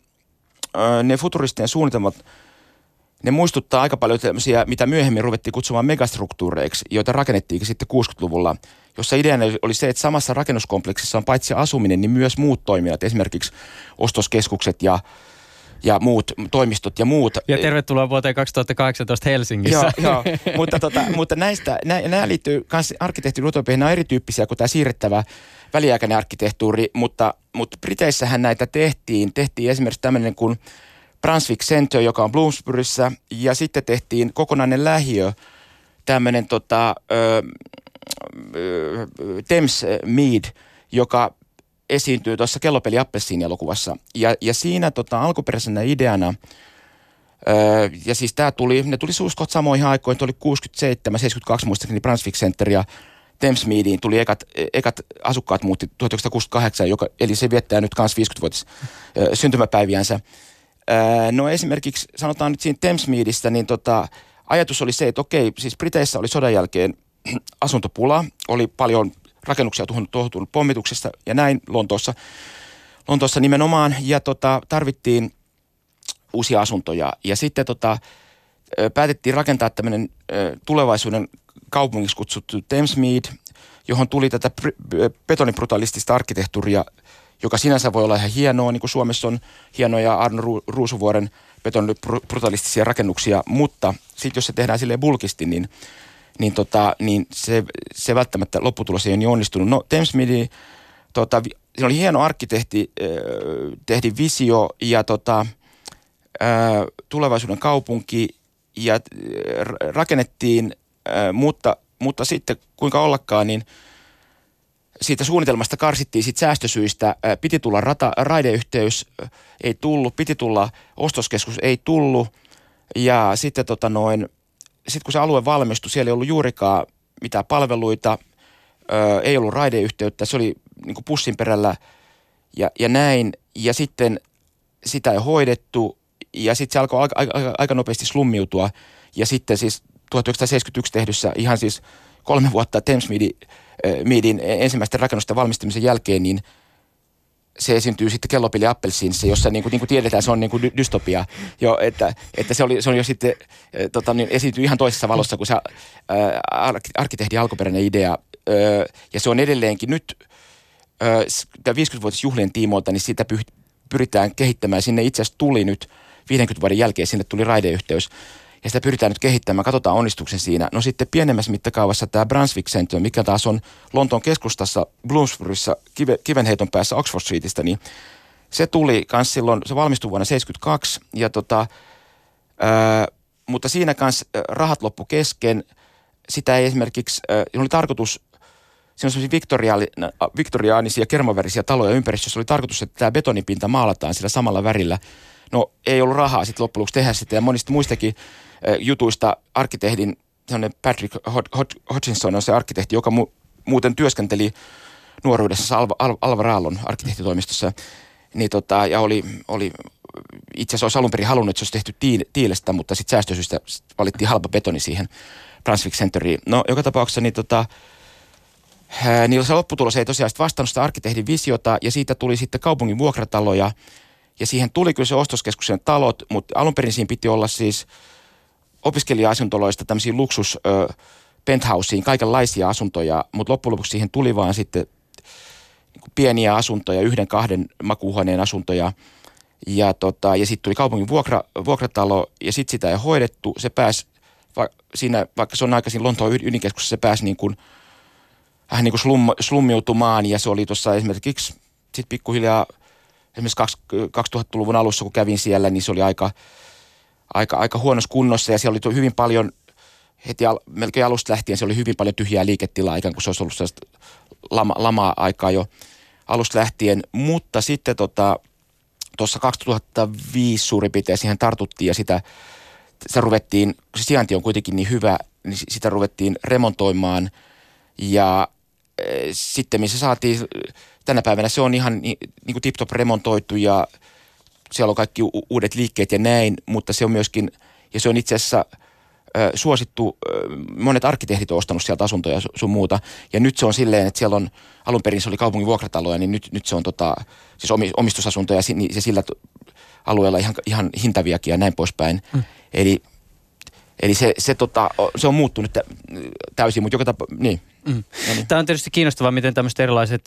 ne futuristien suunnitelmat, ne muistuttaa aika paljon tämmöisiä, mitä myöhemmin ruvettiin kutsumaan megastruktuureiksi, joita rakennettiin sitten 60-luvulla, jossa ideana oli se, että samassa rakennuskompleksissa on paitsi asuminen, niin myös muut toimijat, esimerkiksi ostoskeskukset ja ja muut toimistot ja muut. Ja tervetuloa vuoteen 2018 Helsingissä. Joo, joo. mutta, tota, mutta näistä, nä, nämä liittyy myös arkkitehtuurin nämä on erityyppisiä kuin tämä siirrettävä väliaikainen arkkitehtuuri, mutta, mutta Briteissähän näitä tehtiin. Tehtiin esimerkiksi tämmöinen kuin Brunswick Center, joka on Bloomsburyssä, ja sitten tehtiin kokonainen lähiö, tämmöinen tota, ö, ö, Thames Mead, joka esiintyy tuossa kellopeli Appelsiin-elokuvassa. Ja, ja siinä tota, alkuperäisenä ideana, öö, ja siis tämä tuli, ne tuli suuskot samoihin aikoihin, tuli 67, 72 muistaakseni Brunswick Center ja Thamesmeadiin tuli ekat, ekat asukkaat muutti 1968, joka, eli se viettää nyt kans 50-vuotis öö, syntymäpäiviänsä. No esimerkiksi sanotaan nyt siinä Thamesmeadistä, niin tota, ajatus oli se, että okei, siis Briteissä oli sodan jälkeen asuntopula, oli paljon rakennuksia tuhoutunut pommituksesta ja näin Lontoossa, Lontoossa nimenomaan. Ja tota, tarvittiin uusia asuntoja. Ja sitten tota, päätettiin rakentaa tämmöinen tulevaisuuden kaupungiksi kutsuttu Thamesmead, johon tuli tätä betonibrutaalistista arkkitehtuuria, joka sinänsä voi olla ihan hienoa, niin kuin Suomessa on hienoja Arno Ruusuvuoren betonibrutaalistisia rakennuksia, mutta sitten jos se tehdään silleen bulkisti, niin niin, tota, niin se, se välttämättä lopputulos ei ole niin onnistunut. No Thamesmeadi, tota, siinä oli hieno arkkitehti, äh, tehdi visio ja tota, äh, tulevaisuuden kaupunki ja äh, rakennettiin, mutta, mutta sitten kuinka ollakaan, niin siitä suunnitelmasta karsittiin sit säästösyistä. Piti tulla rata, raideyhteys, ei tullut. Piti tulla ostoskeskus, ei tullut. Ja sitten tota noin, sitten kun se alue valmistui, siellä ei ollut juurikaan mitään palveluita, ö, ei ollut raideyhteyttä, se oli niin pussin perällä ja, ja näin. Ja sitten sitä ei hoidettu ja sitten se alkoi aika, aika, aika nopeasti slummiutua. Ja sitten siis 1971 tehdyssä ihan siis kolme vuotta Thamesmeadin ensimmäisten rakennusten valmistumisen jälkeen, niin – se esiintyy sitten kellopeli Appelsiinissa, jossa niin kuin, niin kuin tiedetään, se on niin kuin dystopia. Jo, että, että se, oli, se on jo sitten, äh, tota, niin esiintyy ihan toisessa valossa kuin se arkkitehdin alkuperäinen idea. Ja se on edelleenkin nyt äh, 50-vuotisjuhlien tiimoilta, niin sitä pyritään kehittämään. Sinne itse asiassa tuli nyt 50 vuoden jälkeen, sinne tuli raideyhteys ja sitä pyritään nyt kehittämään. Katsotaan onnistuksen siinä. No sitten pienemmässä mittakaavassa tämä Brunswick Center, mikä taas on Lontoon keskustassa Bloomsburyssa kive, kivenheiton päässä Oxford Streetistä, niin se tuli myös silloin, se valmistui vuonna 1972 ja tota, ää, mutta siinä kanssa rahat loppu kesken. Sitä ei esimerkiksi, ää, oli tarkoitus Siinä on sellaisia viktoriaanisia kermovärisiä taloja ympäristössä. Oli tarkoitus, että tämä betonipinta maalataan sillä samalla värillä. No ei ollut rahaa sitten loppujen lopuksi tehdä sitä ja monista muistakin jutuista arkkitehdin, Patrick Hodgson on se arkkitehti, joka mu- muuten työskenteli nuoruudessa Alva, Alva, Raallon arkkitehtitoimistossa. Niin tota, ja oli, oli itse asiassa olisi alun perin halunnut, että se olisi tehty tiilestä, mutta sitten säästösyistä valittiin halpa betoni siihen Brunswick Centeriin. No joka tapauksessa niin tota, niin se lopputulos ei tosiaan vastannut sitä arkkitehdin visiota ja siitä tuli sitten kaupungin vuokrataloja ja siihen tuli kyllä se ostoskeskuksen talot, mutta alun perin siinä piti olla siis – opiskelija-asuntoloista tämmöisiin luksus ö, penthouseiin, kaikenlaisia asuntoja, mutta loppujen lopuksi siihen tuli vaan sitten niin pieniä asuntoja, yhden, kahden makuuhuoneen asuntoja. Ja, tota, ja sitten tuli kaupungin vuokra, vuokratalo ja sitten sitä ei hoidettu. Se pääsi, va, siinä, vaikka se on aikaisin Lontoon ydinkeskuksessa, se pääsi niin kuin, vähän niin kuin slum, slummiutumaan ja se oli tuossa esimerkiksi sitten pikkuhiljaa esimerkiksi 2000-luvun alussa, kun kävin siellä, niin se oli aika – aika, aika huonossa kunnossa ja siellä oli hyvin paljon, heti al, melkein alusta lähtien se oli hyvin paljon tyhjää liiketilaa, ikään kuin se olisi ollut sellaista lama, lama-aikaa jo alusta lähtien. Mutta sitten tota, tuossa 2005 suurin piirtein siihen tartuttiin ja sitä, sitä ruvettiin, se sijainti on kuitenkin niin hyvä, niin sitä ruvettiin remontoimaan ja e, sitten missä saatiin, tänä päivänä se on ihan niin, niin kuin tip-top remontoitu ja siellä on kaikki u- uudet liikkeet ja näin, mutta se on myöskin, ja se on itse asiassa – suosittu, monet arkkitehdit on ostanut sieltä asuntoja sun muuta. Ja nyt se on silleen, että siellä on, alun perin se oli kaupungin vuokrataloja, niin nyt, nyt se on tota, siis omistusasuntoja niin se sillä alueella ihan, ihan hintaviakin ja näin poispäin. Mm. Eli Eli se, se, tota, se on muuttunut täysin, mutta joka tapa, niin. Mm. No niin. Tämä on tietysti kiinnostavaa, miten tämmöiset erilaiset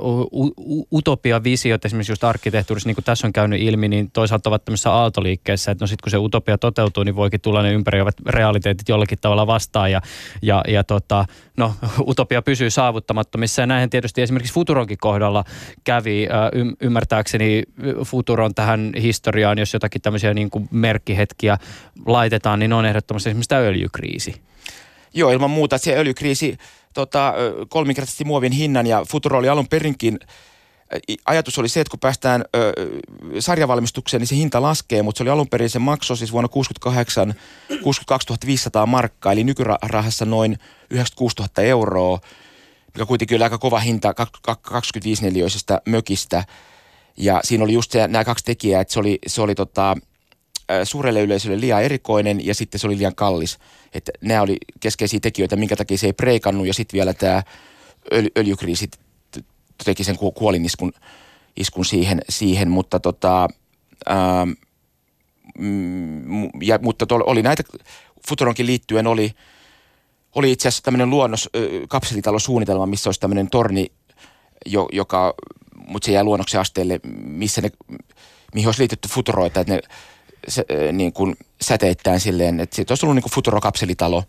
uh, utopia-visiot, esimerkiksi just arkkitehtuurissa, niin kuin tässä on käynyt ilmi, niin toisaalta ovat tämmöisessä aaltoliikkeessä, että no sitten kun se utopia toteutuu, niin voikin tulla ne ympäröivät realiteetit jollakin tavalla vastaan ja, ja, ja tota, no, utopia pysyy saavuttamattomissa ja näinhän tietysti esimerkiksi Futuronkin kohdalla kävi uh, ymmärtääkseni Futuron tähän historiaan, jos jotakin tämmöisiä niin kuin merkkihetkiä laitetaan, niin on ehdottomasti esimerkiksi tämä öljykriisi. Joo, ilman muuta se öljykriisi tota, kolminkertaisesti muovin hinnan ja Futuro oli alun perinkin ajatus oli se, että kun päästään ö, sarjavalmistukseen, niin se hinta laskee, mutta se oli alun perin se makso siis vuonna 68 62 500 markkaa, eli nykyrahassa noin 96 000 euroa, mikä kuitenkin oli aika kova hinta 25-neliöisestä mökistä. Ja siinä oli just se, nämä kaksi tekijää, että se oli, se oli tota, suurelle yleisölle liian erikoinen ja sitten se oli liian kallis. Että nämä oli keskeisiä tekijöitä, minkä takia se ei preikannut ja sitten vielä tämä öljy, öljykriisi teki sen kuoliniskun iskun siihen, siihen mutta tota, ää, mm, ja, mutta tol, oli näitä, Futuronkin liittyen oli, oli itse asiassa tämmöinen luonnos, kapselitalosuunnitelma, missä olisi tämmöinen torni, jo, joka, mutta se jää luonnoksen asteelle, missä ne, mihin olisi liitetty futuroita, että ne se, niin kuin säteittäin silleen, että siitä olisi ollut niin kuin futurokapselitalo.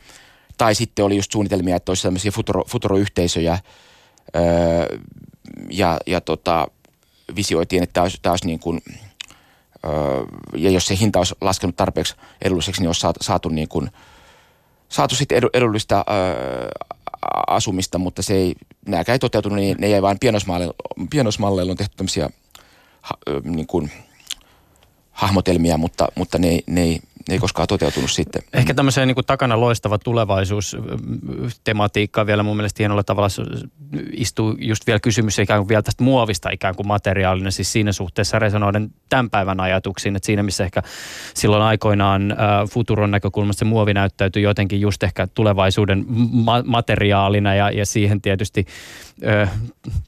Tai sitten oli just suunnitelmia, että olisi tämmöisiä futuro, futuroyhteisöjä öö, ja, ja tota, visioitiin, että tämä olisi, tämä olisi niin kuin, öö, ja jos se hinta olisi laskenut tarpeeksi edulliseksi, niin olisi saatu, saatu, niin kuin, saatu sitten edullista öö, asumista, mutta se ei, nämäkään ei toteutunut, niin ne jäi vain pienosmalleilla, pienosmalleilla on tehty tämmöisiä niin kuin, hahmotelmia, mutta, mutta ne, ne, ei, ei koskaan toteutunut sitten. Ehkä tämmöiseen niin kuin takana loistava tulevaisuus tematiikka vielä mun mielestä hienolla tavalla istuu just vielä kysymys ikään kuin vielä tästä muovista ikään kuin materiaalina, siis siinä suhteessa resonoiden tämän päivän ajatuksiin, että siinä missä ehkä silloin aikoinaan äh, Futuron näkökulmasta se muovi näyttäytyy jotenkin just ehkä tulevaisuuden ma- materiaalina ja, ja siihen tietysti ö,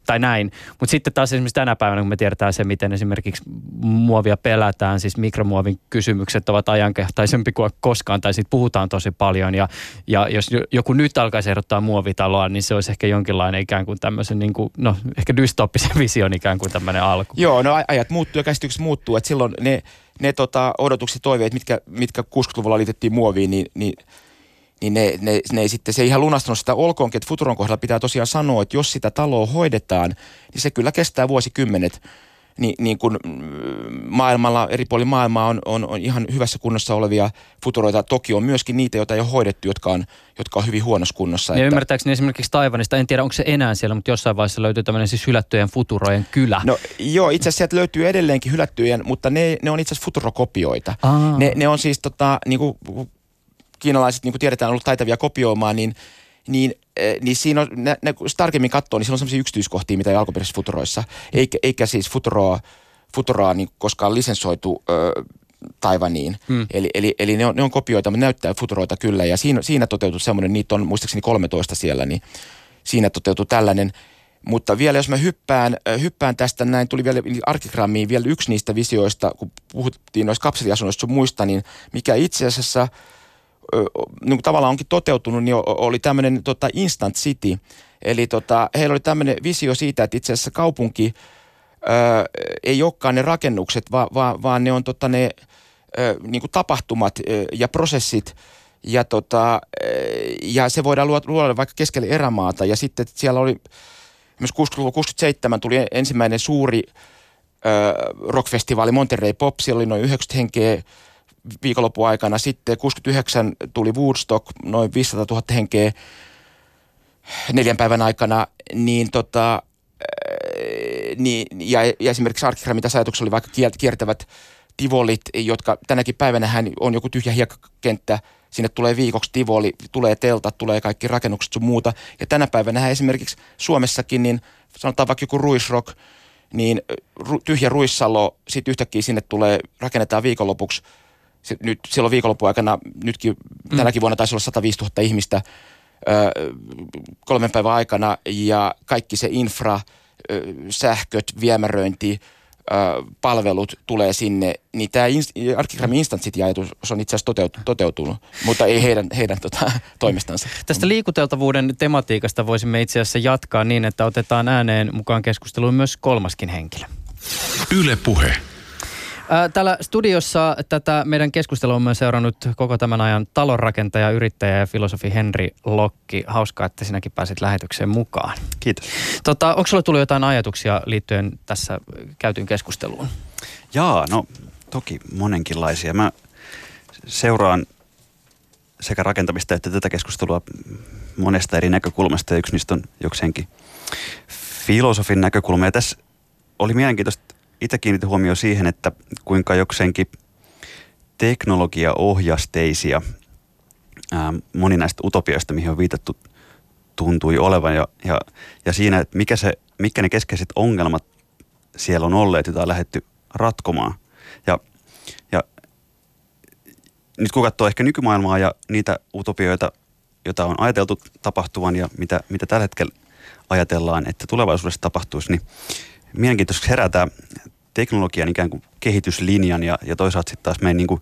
tai näin. Mutta sitten taas esimerkiksi tänä päivänä, kun me tiedetään se, miten esimerkiksi muovia pelätään, siis mikromuovin kysymykset ovat ajankehtaisempi kuin koskaan, tai siitä puhutaan tosi paljon. Ja, ja jos joku nyt alkaisi ehdottaa muovitaloa, niin se olisi ehkä jonkinlainen ikään kuin tämmöisen, niin kuin, no ehkä dystoppisen vision ikään kuin tämmöinen alku. Joo, no ajat muuttuu ja käsitykset muuttuu, että silloin ne, ne tota, odotukset toiveet, mitkä, mitkä 60-luvulla liitettiin muoviin, niin, niin niin ne, ne, ne ei sitten, se ei ihan lunastunut sitä olkoonkin, että Futuron kohdalla pitää tosiaan sanoa, että jos sitä taloa hoidetaan, niin se kyllä kestää vuosikymmenet. Ni, niin kuin mm, maailmalla, eri puolilla maailmaa on, on, on ihan hyvässä kunnossa olevia futuroita. Toki on myöskin niitä, joita ei ole hoidettu, jotka on, jotka on hyvin huonossa kunnossa. Ja että... ymmärtääkseni esimerkiksi Taivanista, en tiedä onko se enää siellä, mutta jossain vaiheessa löytyy tämmöinen siis hylättyjen futurojen kylä. No joo, itse asiassa sieltä löytyy edelleenkin hylättyjen, mutta ne, ne on itse asiassa futurokopioita. Ne, ne on siis tota, niin kuin kiinalaiset, niin kuin tiedetään, on ollut taitavia kopioimaan, niin, niin, niin siinä on, ne, ne, kun tarkemmin katsoo, niin siinä on sellaisia yksityiskohtia, mitä ei alkuperäisissä futuroissa. Eikä, eikä siis futuroa, futuroa niin koskaan lisensoitu ö, Taivaniin. Hmm. Eli, eli, eli ne, on, ne on kopioita, mutta näyttää futuroita kyllä. Ja siinä, siinä toteutui semmoinen, niitä on muistaakseni 13 siellä, niin siinä toteutui tällainen. Mutta vielä jos mä hyppään, hyppään tästä, näin tuli vielä arkigrammiin vielä yksi niistä visioista, kun puhuttiin noista kapseliasunnoista sun muista, niin mikä itse asiassa – niin tavallaan onkin toteutunut, niin oli tämmöinen tota Instant City. Eli tota, heillä oli tämmöinen visio siitä, että itse asiassa kaupunki ö, ei olekaan ne rakennukset, vaan, vaan, vaan ne on tota ne ö, niin kuin tapahtumat ö, ja prosessit, ja, tota, ja se voidaan luoda, vaikka keskelle erämaata. Ja sitten siellä oli myös 60 67 tuli ensimmäinen suuri ö, rockfestivaali Monterey Pop. Siellä oli noin 90 henkeä viikonlopun aikana. Sitten 69 tuli Woodstock, noin 500 000 henkeä neljän päivän aikana, niin tota, niin, ja, ja esimerkiksi Arkigramin tässä ajatuksessa oli vaikka kiertävät tivolit, jotka tänäkin päivänä on joku tyhjä hiekkakenttä, sinne tulee viikoksi tivoli, tulee teltat, tulee kaikki rakennukset sun muuta. Ja tänä päivänä esimerkiksi Suomessakin, niin sanotaan vaikka joku Ruisrock, niin tyhjä Ruissalo, sitten yhtäkkiä sinne tulee, rakennetaan viikonlopuksi, nyt silloin viikonlopun aikana, nytkin mm. tänäkin vuonna taisi olla 105 000 ihmistä kolmen päivän aikana ja kaikki se infra, sähköt, viemäröinti, palvelut tulee sinne, niin tämä Arkigramin Instant-City-ajatus on itse asiassa toteutunut, mutta ei heidän, heidän tota, toimestansa. Tästä liikuteltavuuden tematiikasta voisimme itse asiassa jatkaa niin, että otetaan ääneen mukaan keskusteluun myös kolmaskin henkilö. Yle Puhe. Täällä studiossa tätä meidän keskustelua on seurannut koko tämän ajan talonrakentaja, yrittäjä ja filosofi Henri Lokki. Hauskaa, että sinäkin pääsit lähetykseen mukaan. Kiitos. Tota, onko sulla tullut jotain ajatuksia liittyen tässä käytyyn keskusteluun? Jaa, no toki monenkinlaisia. Mä seuraan sekä rakentamista että tätä keskustelua monesta eri näkökulmasta ja yksi niistä on jokseenkin filosofin näkökulma. Ja tässä oli mielenkiintoista itse kiinnitin huomioon siihen, että kuinka jokseenkin teknologiaohjasteisia ää, moni näistä utopioista, mihin on viitattu, tuntui olevan. Ja, ja, ja siinä, että mikä se, mikä ne keskeiset ongelmat siellä on olleet, joita on lähdetty ratkomaan. Ja, ja nyt kun katsoo ehkä nykymaailmaa ja niitä utopioita, joita on ajateltu tapahtuvan ja mitä, mitä tällä hetkellä ajatellaan, että tulevaisuudessa tapahtuisi, niin mielenkiintoisesti herää tämä teknologian ikään kuin kehityslinjan ja, ja toisaalta sitten taas meidän niin kuin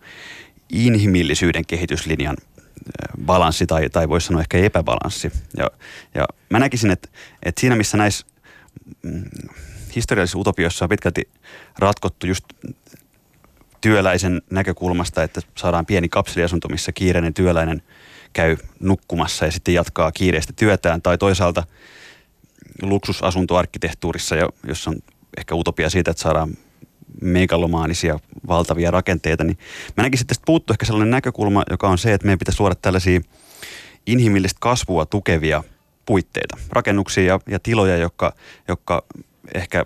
inhimillisyyden kehityslinjan balanssi tai, tai voisi sanoa ehkä epäbalanssi. Ja, ja mä näkisin, että, että siinä missä näissä mm, historiallisissa utopioissa on pitkälti ratkottu just työläisen näkökulmasta, että saadaan pieni kapseliasunto, missä kiireinen työläinen käy nukkumassa ja sitten jatkaa kiireistä työtään, tai toisaalta luksusasuntoarkkitehtuurissa, jossa on ehkä utopia siitä, että saadaan megalomaanisia valtavia rakenteita, niin mä näkisin, tästä puuttuu ehkä sellainen näkökulma, joka on se, että meidän pitäisi luoda tällaisia inhimillistä kasvua tukevia puitteita, rakennuksia ja, ja tiloja, jotka, jotka ehkä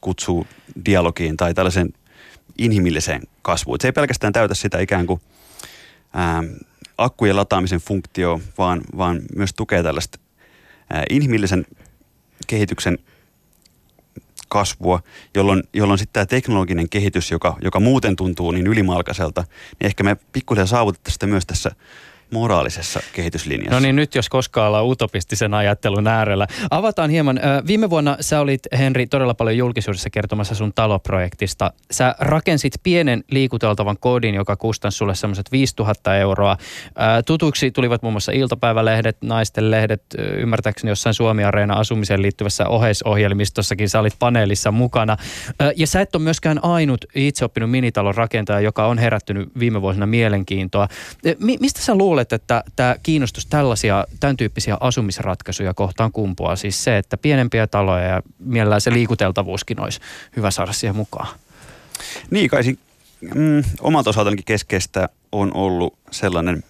kutsuu dialogiin tai tällaisen inhimilliseen kasvuun. Et se ei pelkästään täytä sitä ikään kuin ää, akkujen lataamisen funktio, vaan, vaan myös tukee tällaista ää, inhimillisen kehityksen kasvua, jolloin, jolloin sitten tämä teknologinen kehitys, joka, joka muuten tuntuu niin ylimalkaiselta, niin ehkä me pikkuhiljaa saavutettaisiin sitä myös tässä moraalisessa kehityslinjassa. No niin, nyt jos koskaan ollaan utopistisen ajattelun äärellä. Avataan hieman. Viime vuonna sä olit, Henri, todella paljon julkisuudessa kertomassa sun taloprojektista. Sä rakensit pienen liikuteltavan kodin, joka kustansi sulle semmoiset 5000 euroa. Tutuiksi tulivat muun muassa iltapäivälehdet, naisten lehdet, ymmärtääkseni jossain Suomi-areena asumiseen liittyvässä oheisohjelmistossakin sä olit paneelissa mukana. Ja sä et ole myöskään ainut itse oppinut minitalon rakentaja, joka on herättynyt viime vuosina mielenkiintoa. Mistä sä luulet, luulet, että tämä kiinnostus tällaisia, tämän tyyppisiä asumisratkaisuja kohtaan kumpuaa? Siis se, että pienempiä taloja ja mielellään se liikuteltavuuskin olisi hyvä saada siihen mukaan. Niin, kai mm, omalta osaltanikin keskeistä on ollut sellainen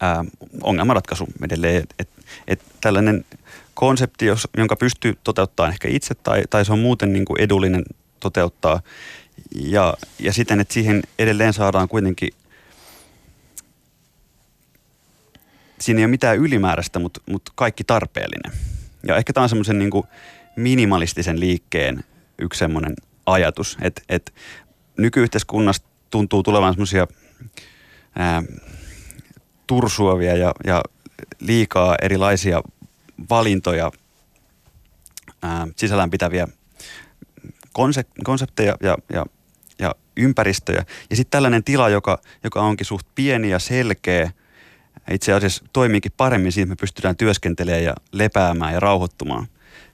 ää, ongelmanratkaisu edelleen, että et, et tällainen konsepti, jos, jonka pystyy toteuttamaan ehkä itse tai, tai se on muuten niin kuin edullinen toteuttaa ja, ja siten, että siihen edelleen saadaan kuitenkin siinä ei ole mitään ylimääräistä, mutta, mutta kaikki tarpeellinen. Ja ehkä tämä on semmoisen niin minimalistisen liikkeen yksi semmoinen ajatus, että, että nykyyhteiskunnasta tuntuu tulevan semmoisia tursuavia ja, ja liikaa erilaisia valintoja, ää, sisällään pitäviä konsepteja ja, ja, ja ympäristöjä. Ja sitten tällainen tila, joka, joka onkin suht pieni ja selkeä – itse asiassa toimiikin paremmin siinä, että me pystytään työskentelemään ja lepäämään ja rauhoittumaan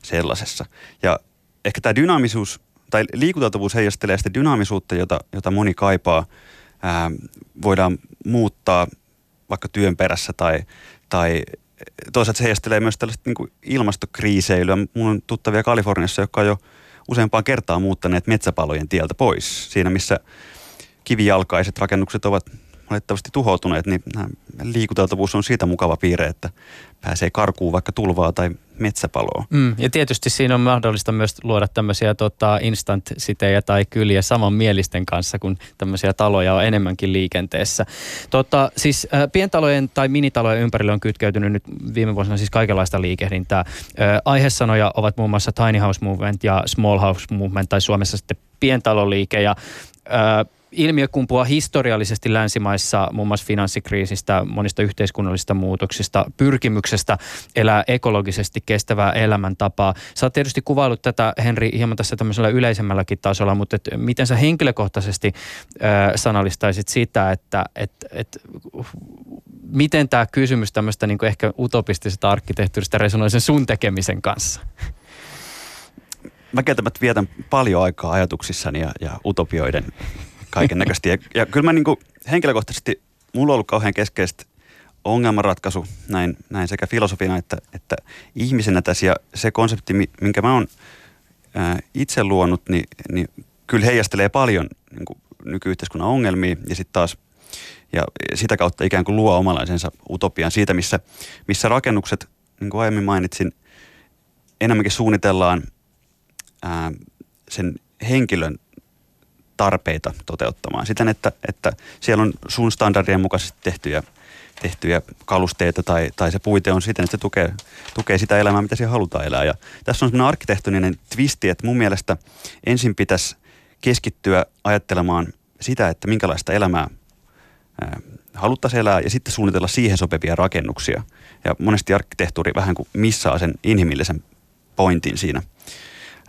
sellaisessa. Ja ehkä tämä dynaamisuus tai liikuteltavuus heijastelee sitä dynaamisuutta, jota, jota moni kaipaa. Ää, voidaan muuttaa vaikka työn perässä tai, tai toisaalta se heijastelee myös tällaista niin kuin ilmastokriiseilyä. Mun on tuttavia Kaliforniassa, jotka on jo useampaan kertaa muuttaneet metsäpalojen tieltä pois. Siinä, missä kivijalkaiset rakennukset ovat valitettavasti tuhoutuneet, niin liikuteltavuus on siitä mukava piirre, että pääsee karkuun vaikka tulvaa tai metsäpaloa. Mm, ja tietysti siinä on mahdollista myös luoda tämmöisiä tota, instant-sitejä tai kyliä samanmielisten kanssa, kun tämmöisiä taloja on enemmänkin liikenteessä. Tota, siis äh, pientalojen tai minitalojen ympärille on kytkeytynyt nyt viime vuosina siis kaikenlaista liikehdintää. Äh, aihesanoja ovat muun muassa Tiny House Movement ja Small House Movement tai Suomessa sitten pientaloliike ja äh, ilmiö kumpuaa historiallisesti länsimaissa muun muassa finanssikriisistä, monista yhteiskunnallisista muutoksista, pyrkimyksestä elää ekologisesti kestävää elämäntapaa. Sä oot tietysti kuvailut tätä, Henri, hieman tässä tämmöisellä yleisemmälläkin tasolla, mutta et miten sä henkilökohtaisesti äh, sanallistaisit sitä, että et, et, miten tämä kysymys tämmöistä niin ehkä utopistisesta arkkitehtuurista resonoi sen sun tekemisen kanssa? Mä kieltämättä vietän paljon aikaa ajatuksissani ja, ja utopioiden kaiken näköisesti. Ja, ja kyllä mä niin kuin henkilökohtaisesti, mulla on ollut kauhean keskeistä ongelmanratkaisu näin, näin sekä filosofina että, että ihmisenä tässä. Ja se konsepti, minkä mä oon ää, itse luonut, niin, niin kyllä heijastelee paljon niin kuin nykyyhteiskunnan ongelmia ja sitten taas ja sitä kautta ikään kuin luo omalaisensa utopian siitä, missä, missä rakennukset, niin kuin aiemmin mainitsin, enemmänkin suunnitellaan ää, sen henkilön tarpeita toteuttamaan. Siten, että, että siellä on sun standardien mukaisesti tehtyjä, tehtyjä kalusteita tai, tai se puite on siten, että se tukee, tukee sitä elämää, mitä siellä halutaan elää. Ja tässä on sellainen arkkitehtoninen twisti, että mun mielestä ensin pitäisi keskittyä ajattelemaan sitä, että minkälaista elämää haluttaisiin elää ja sitten suunnitella siihen sopivia rakennuksia. Ja monesti arkkitehtuuri vähän kuin missaa sen inhimillisen pointin siinä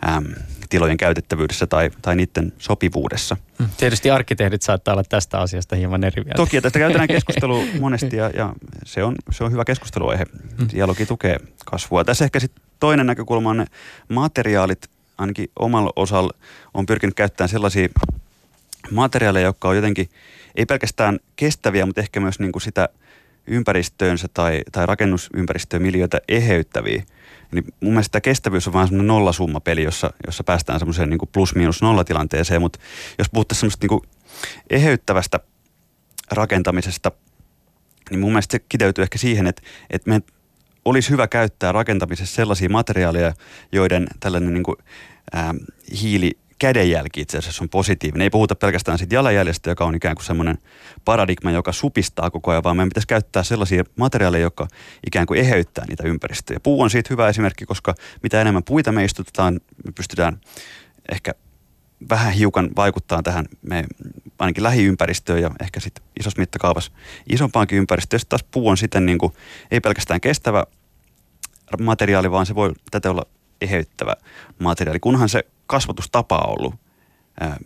äm, tilojen käytettävyydessä tai, tai niiden sopivuudessa. Hmm. Tietysti arkkitehdit saattaa olla tästä asiasta hieman eri mieltä. Toki, tästä käytetään keskustelua monesti ja, ja se, on, se on hyvä keskusteluaihe. Hmm. Dialogi tukee kasvua. Tässä ehkä sitten toinen näkökulma on ne materiaalit, ainakin omalla osalla on pyrkinyt käyttämään sellaisia materiaaleja, jotka on jotenkin ei pelkästään kestäviä, mutta ehkä myös niin kuin sitä ympäristöönsä tai, tai rakennusympäristöön miljöitä eheyttäviä – Eli mun mielestä tämä kestävyys on vaan semmoinen nollasummapeli, jossa, jossa päästään semmoiseen niin plus-miinus nollatilanteeseen, mutta jos puhuttaisiin semmoista niin eheyttävästä rakentamisesta, niin mun mielestä se kiteytyy ehkä siihen, että, että me olisi hyvä käyttää rakentamisessa sellaisia materiaaleja, joiden tällainen niin kuin, ää, hiili kädenjälki itse asiassa on positiivinen. Ei puhuta pelkästään siitä jalanjäljestä, joka on ikään kuin semmoinen paradigma, joka supistaa koko ajan, vaan meidän pitäisi käyttää sellaisia materiaaleja, jotka ikään kuin eheyttää niitä ympäristöjä. Puu on siitä hyvä esimerkki, koska mitä enemmän puita me istutetaan, me pystytään ehkä vähän hiukan vaikuttaa tähän me ainakin lähiympäristöön ja ehkä sitten isossa mittakaavassa isompaankin ympäristöön. Sitten taas puu on sitten niin kuin, ei pelkästään kestävä materiaali, vaan se voi tätä olla eheyttävä materiaali, kunhan se kasvatustapa on ollut ää,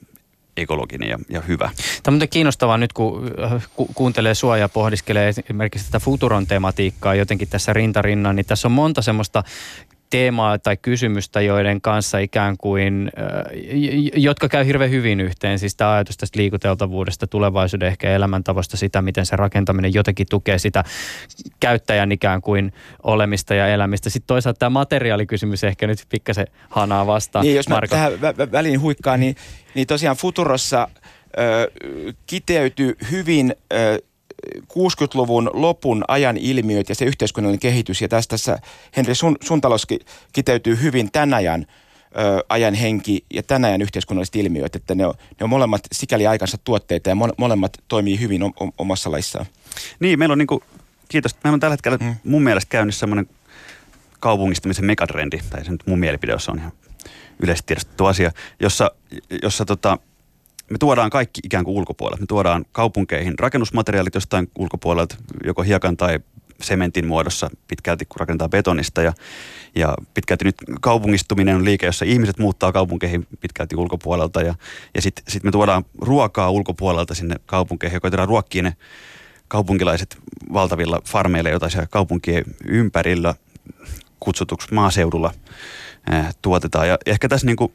ekologinen ja, ja hyvä. Tämä on kiinnostavaa nyt, kun äh, ku, kuuntelee sua ja pohdiskelee esimerkiksi tätä futuron tematiikkaa jotenkin tässä rintarinnan, niin tässä on monta semmoista teemaa tai kysymystä, joiden kanssa ikään kuin, jotka käy hirveän hyvin yhteen. Siis tämä ajatus tästä liikuteltavuudesta, tulevaisuuden ehkä elämäntavoista, sitä, miten se rakentaminen jotenkin tukee sitä käyttäjän ikään kuin olemista ja elämistä. Sitten toisaalta tämä materiaalikysymys ehkä nyt pikkasen hanaa vastaan. Niin, jos mä Marko. tähän vä- väliin huikkaan, niin, niin tosiaan Futurossa ö, kiteytyy hyvin ö, 60-luvun lopun ajan ilmiöt ja se yhteiskunnallinen kehitys. Ja tässä, tässä Henri, sun, sun talos kiteytyy hyvin tämän ajan ö, ajan henki ja tämän ajan yhteiskunnalliset ilmiöt, että ne on, ne on molemmat sikäli aikansa tuotteita ja molemmat toimii hyvin om, omassa laissaan. Niin, meillä on niin kuin, kiitos, meillä on tällä hetkellä hmm. mun mielestä käynnissä semmoinen kaupungistamisen megatrendi, tai se nyt mun mielipide, on ihan yleisesti tiedostettu asia, jossa, jossa tota, me tuodaan kaikki ikään kuin ulkopuolelta. Me tuodaan kaupunkeihin rakennusmateriaalit jostain ulkopuolelta, joko hiekan tai sementin muodossa pitkälti, kun rakentaa betonista. Ja, ja pitkälti nyt kaupungistuminen on liike, jossa ihmiset muuttaa kaupunkeihin pitkälti ulkopuolelta. Ja, ja sitten sit me tuodaan ruokaa ulkopuolelta sinne kaupunkeihin, joka koitetaan ruokkia ne kaupunkilaiset valtavilla farmeilla, joita siellä kaupunkien ympärillä kutsutuksi maaseudulla ää, tuotetaan. Ja ehkä tässä niin kuin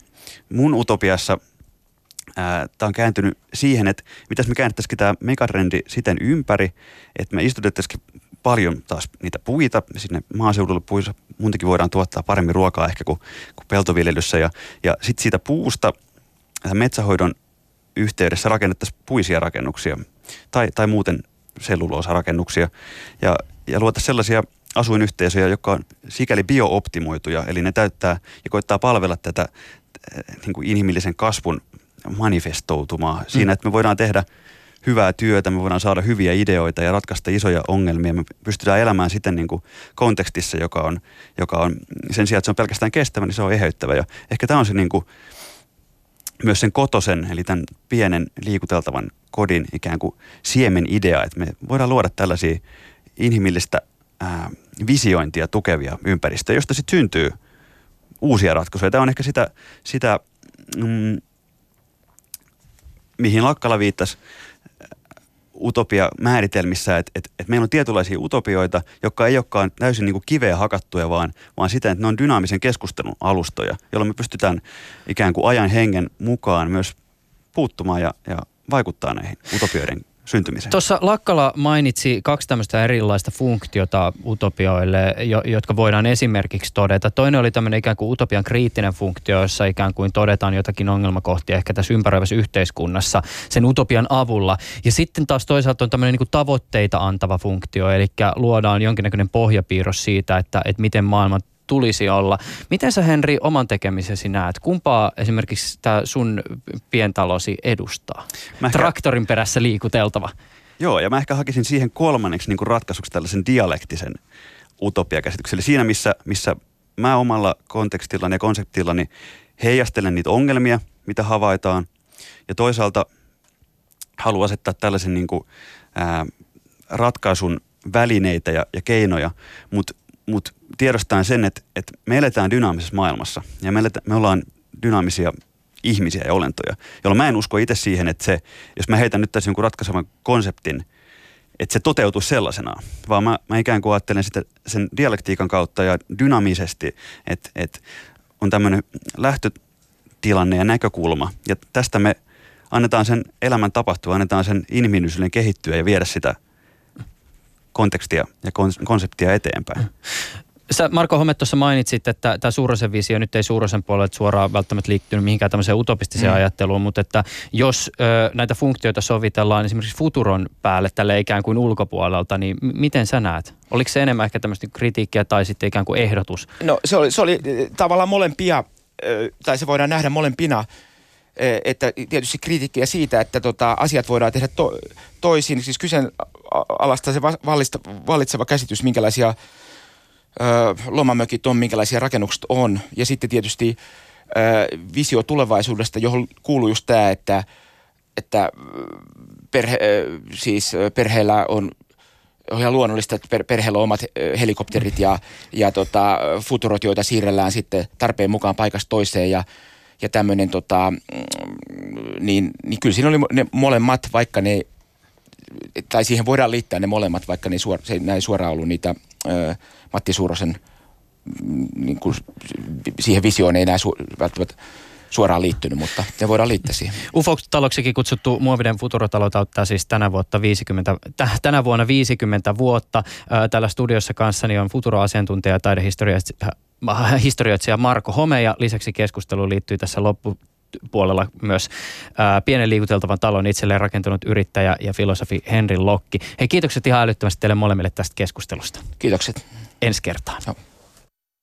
mun utopiassa – tämä on kääntynyt siihen, että mitäs me käännettäisikin tämä megatrendi siten ympäri, että me istutettaisiin paljon taas niitä puita sinne maaseudulle puissa. Muutenkin voidaan tuottaa paremmin ruokaa ehkä kuin, kuin peltoviljelyssä. Ja, ja sitten siitä puusta metsähoidon yhteydessä rakennettaisiin puisia rakennuksia. tai, tai muuten selluloosarakennuksia ja, ja luota sellaisia asuinyhteisöjä, jotka on sikäli biooptimoituja, eli ne täyttää ja koittaa palvella tätä niin kuin inhimillisen kasvun manifestoutumaa siinä, mm. että me voidaan tehdä hyvää työtä, me voidaan saada hyviä ideoita ja ratkaista isoja ongelmia. Me pystytään elämään siten niin kuin kontekstissa, joka on, joka on sen sijaan, että se on pelkästään kestävä, niin se on eheyttävä. Ja ehkä tämä on se niin kuin, myös sen kotosen, eli tämän pienen liikuteltavan kodin ikään kuin siemen idea, että me voidaan luoda tällaisia inhimillistä ää, visiointia tukevia ympäristöjä, josta sitten syntyy uusia ratkaisuja. Tämä on ehkä sitä, sitä mm, mihin Lakkala viittasi utopia määritelmissä, että, että, että meillä on tietynlaisia utopioita, jotka ei olekaan täysin niin kiveä hakattuja, vaan, vaan sitä, että ne on dynaamisen keskustelun alustoja, jolloin me pystytään ikään kuin ajan hengen mukaan myös puuttumaan ja, ja vaikuttaa näihin utopioiden syntymiseen. Tuossa Lakkala mainitsi kaksi tämmöistä erilaista funktiota utopioille, jo, jotka voidaan esimerkiksi todeta. Toinen oli tämmöinen ikään kuin utopian kriittinen funktio, jossa ikään kuin todetaan jotakin ongelmakohtia ehkä tässä ympäröivässä yhteiskunnassa sen utopian avulla. Ja sitten taas toisaalta on tämmöinen niin tavoitteita antava funktio, eli luodaan jonkinnäköinen pohjapiirros siitä, että, että miten maailma tulisi olla. Miten sä Henri oman tekemisesi näet? Kumpaa esimerkiksi tämä sun pientalosi edustaa? Mä ehkä... Traktorin perässä liikuteltava. Joo, ja mä ehkä hakisin siihen kolmanneksi niin ratkaisuksi tällaisen dialektisen utopiakäsityksen. Eli siinä, missä, missä mä omalla kontekstillani ja konseptillani heijastelen niitä ongelmia, mitä havaitaan, ja toisaalta haluan asettaa tällaisen niin kuin, ää, ratkaisun välineitä ja, ja keinoja, mutta mut tiedostaen sen, että, että me eletään dynaamisessa maailmassa ja me, eletään, me ollaan dynaamisia ihmisiä ja olentoja, jolloin mä en usko itse siihen, että se, jos mä heitän nyt tässä jonkun ratkaisevan konseptin, että se toteutuu sellaisena, vaan mä, mä ikään kuin ajattelen sitä sen dialektiikan kautta ja dynaamisesti, että, että on tämmöinen lähtötilanne ja näkökulma. Ja tästä me annetaan sen elämän tapahtua, annetaan sen inhimillisyyden kehittyä ja viedä sitä kontekstia ja konseptia eteenpäin. Sä Marko Homet tuossa mainitsit, että tämä Suurosen visio nyt ei Suurosen puolelle suoraan välttämättä liittynyt mihinkään tämmöiseen utopistiseen mm. ajatteluun, mutta että jos ö, näitä funktioita sovitellaan esimerkiksi Futuron päälle tälle ikään kuin ulkopuolelta, niin m- miten sä näet? Oliko se enemmän ehkä tämmöistä kritiikkiä tai sitten ikään kuin ehdotus? No se oli, se oli tavallaan molempia, tai se voidaan nähdä molempina että tietysti kritiikkiä siitä, että tota, asiat voidaan tehdä to, toisin. Siis kyseenalaista se vallitseva käsitys, minkälaisia lomamökit on, minkälaisia rakennukset on. Ja sitten tietysti visio tulevaisuudesta, johon kuuluu just tämä, että, että perhe, siis perheellä on on ihan luonnollista, että per, perheellä on omat helikopterit ja, ja tota, futurot, joita siirrellään sitten tarpeen mukaan paikasta toiseen ja, ja tämmöinen, tota, mm, niin, niin kyllä siinä oli ne molemmat, vaikka ne, tai siihen voidaan liittää ne molemmat, vaikka ne suor, se, näin suoraan ollut niitä ö, Matti Suurosen mm, niin kuin, siihen visioon ei enää su, välttämättä suoraan liittynyt, mutta ne voidaan liittää siihen. UFO-taloksikin kutsuttu muovinen futurotalo täyttää siis tänä, vuotta 50, täh, tänä vuonna 50 vuotta. Täällä studiossa kanssani on futuroasiantuntija ja taidehistorioitsija Marko Home ja lisäksi keskustelu liittyy tässä loppu puolella myös ää, pienen liikuteltavan talon itselleen rakentunut yrittäjä ja filosofi Henri Lokki. Hei kiitokset ihan älyttömästi teille molemmille tästä keskustelusta. Kiitokset. Ensi kertaan. No.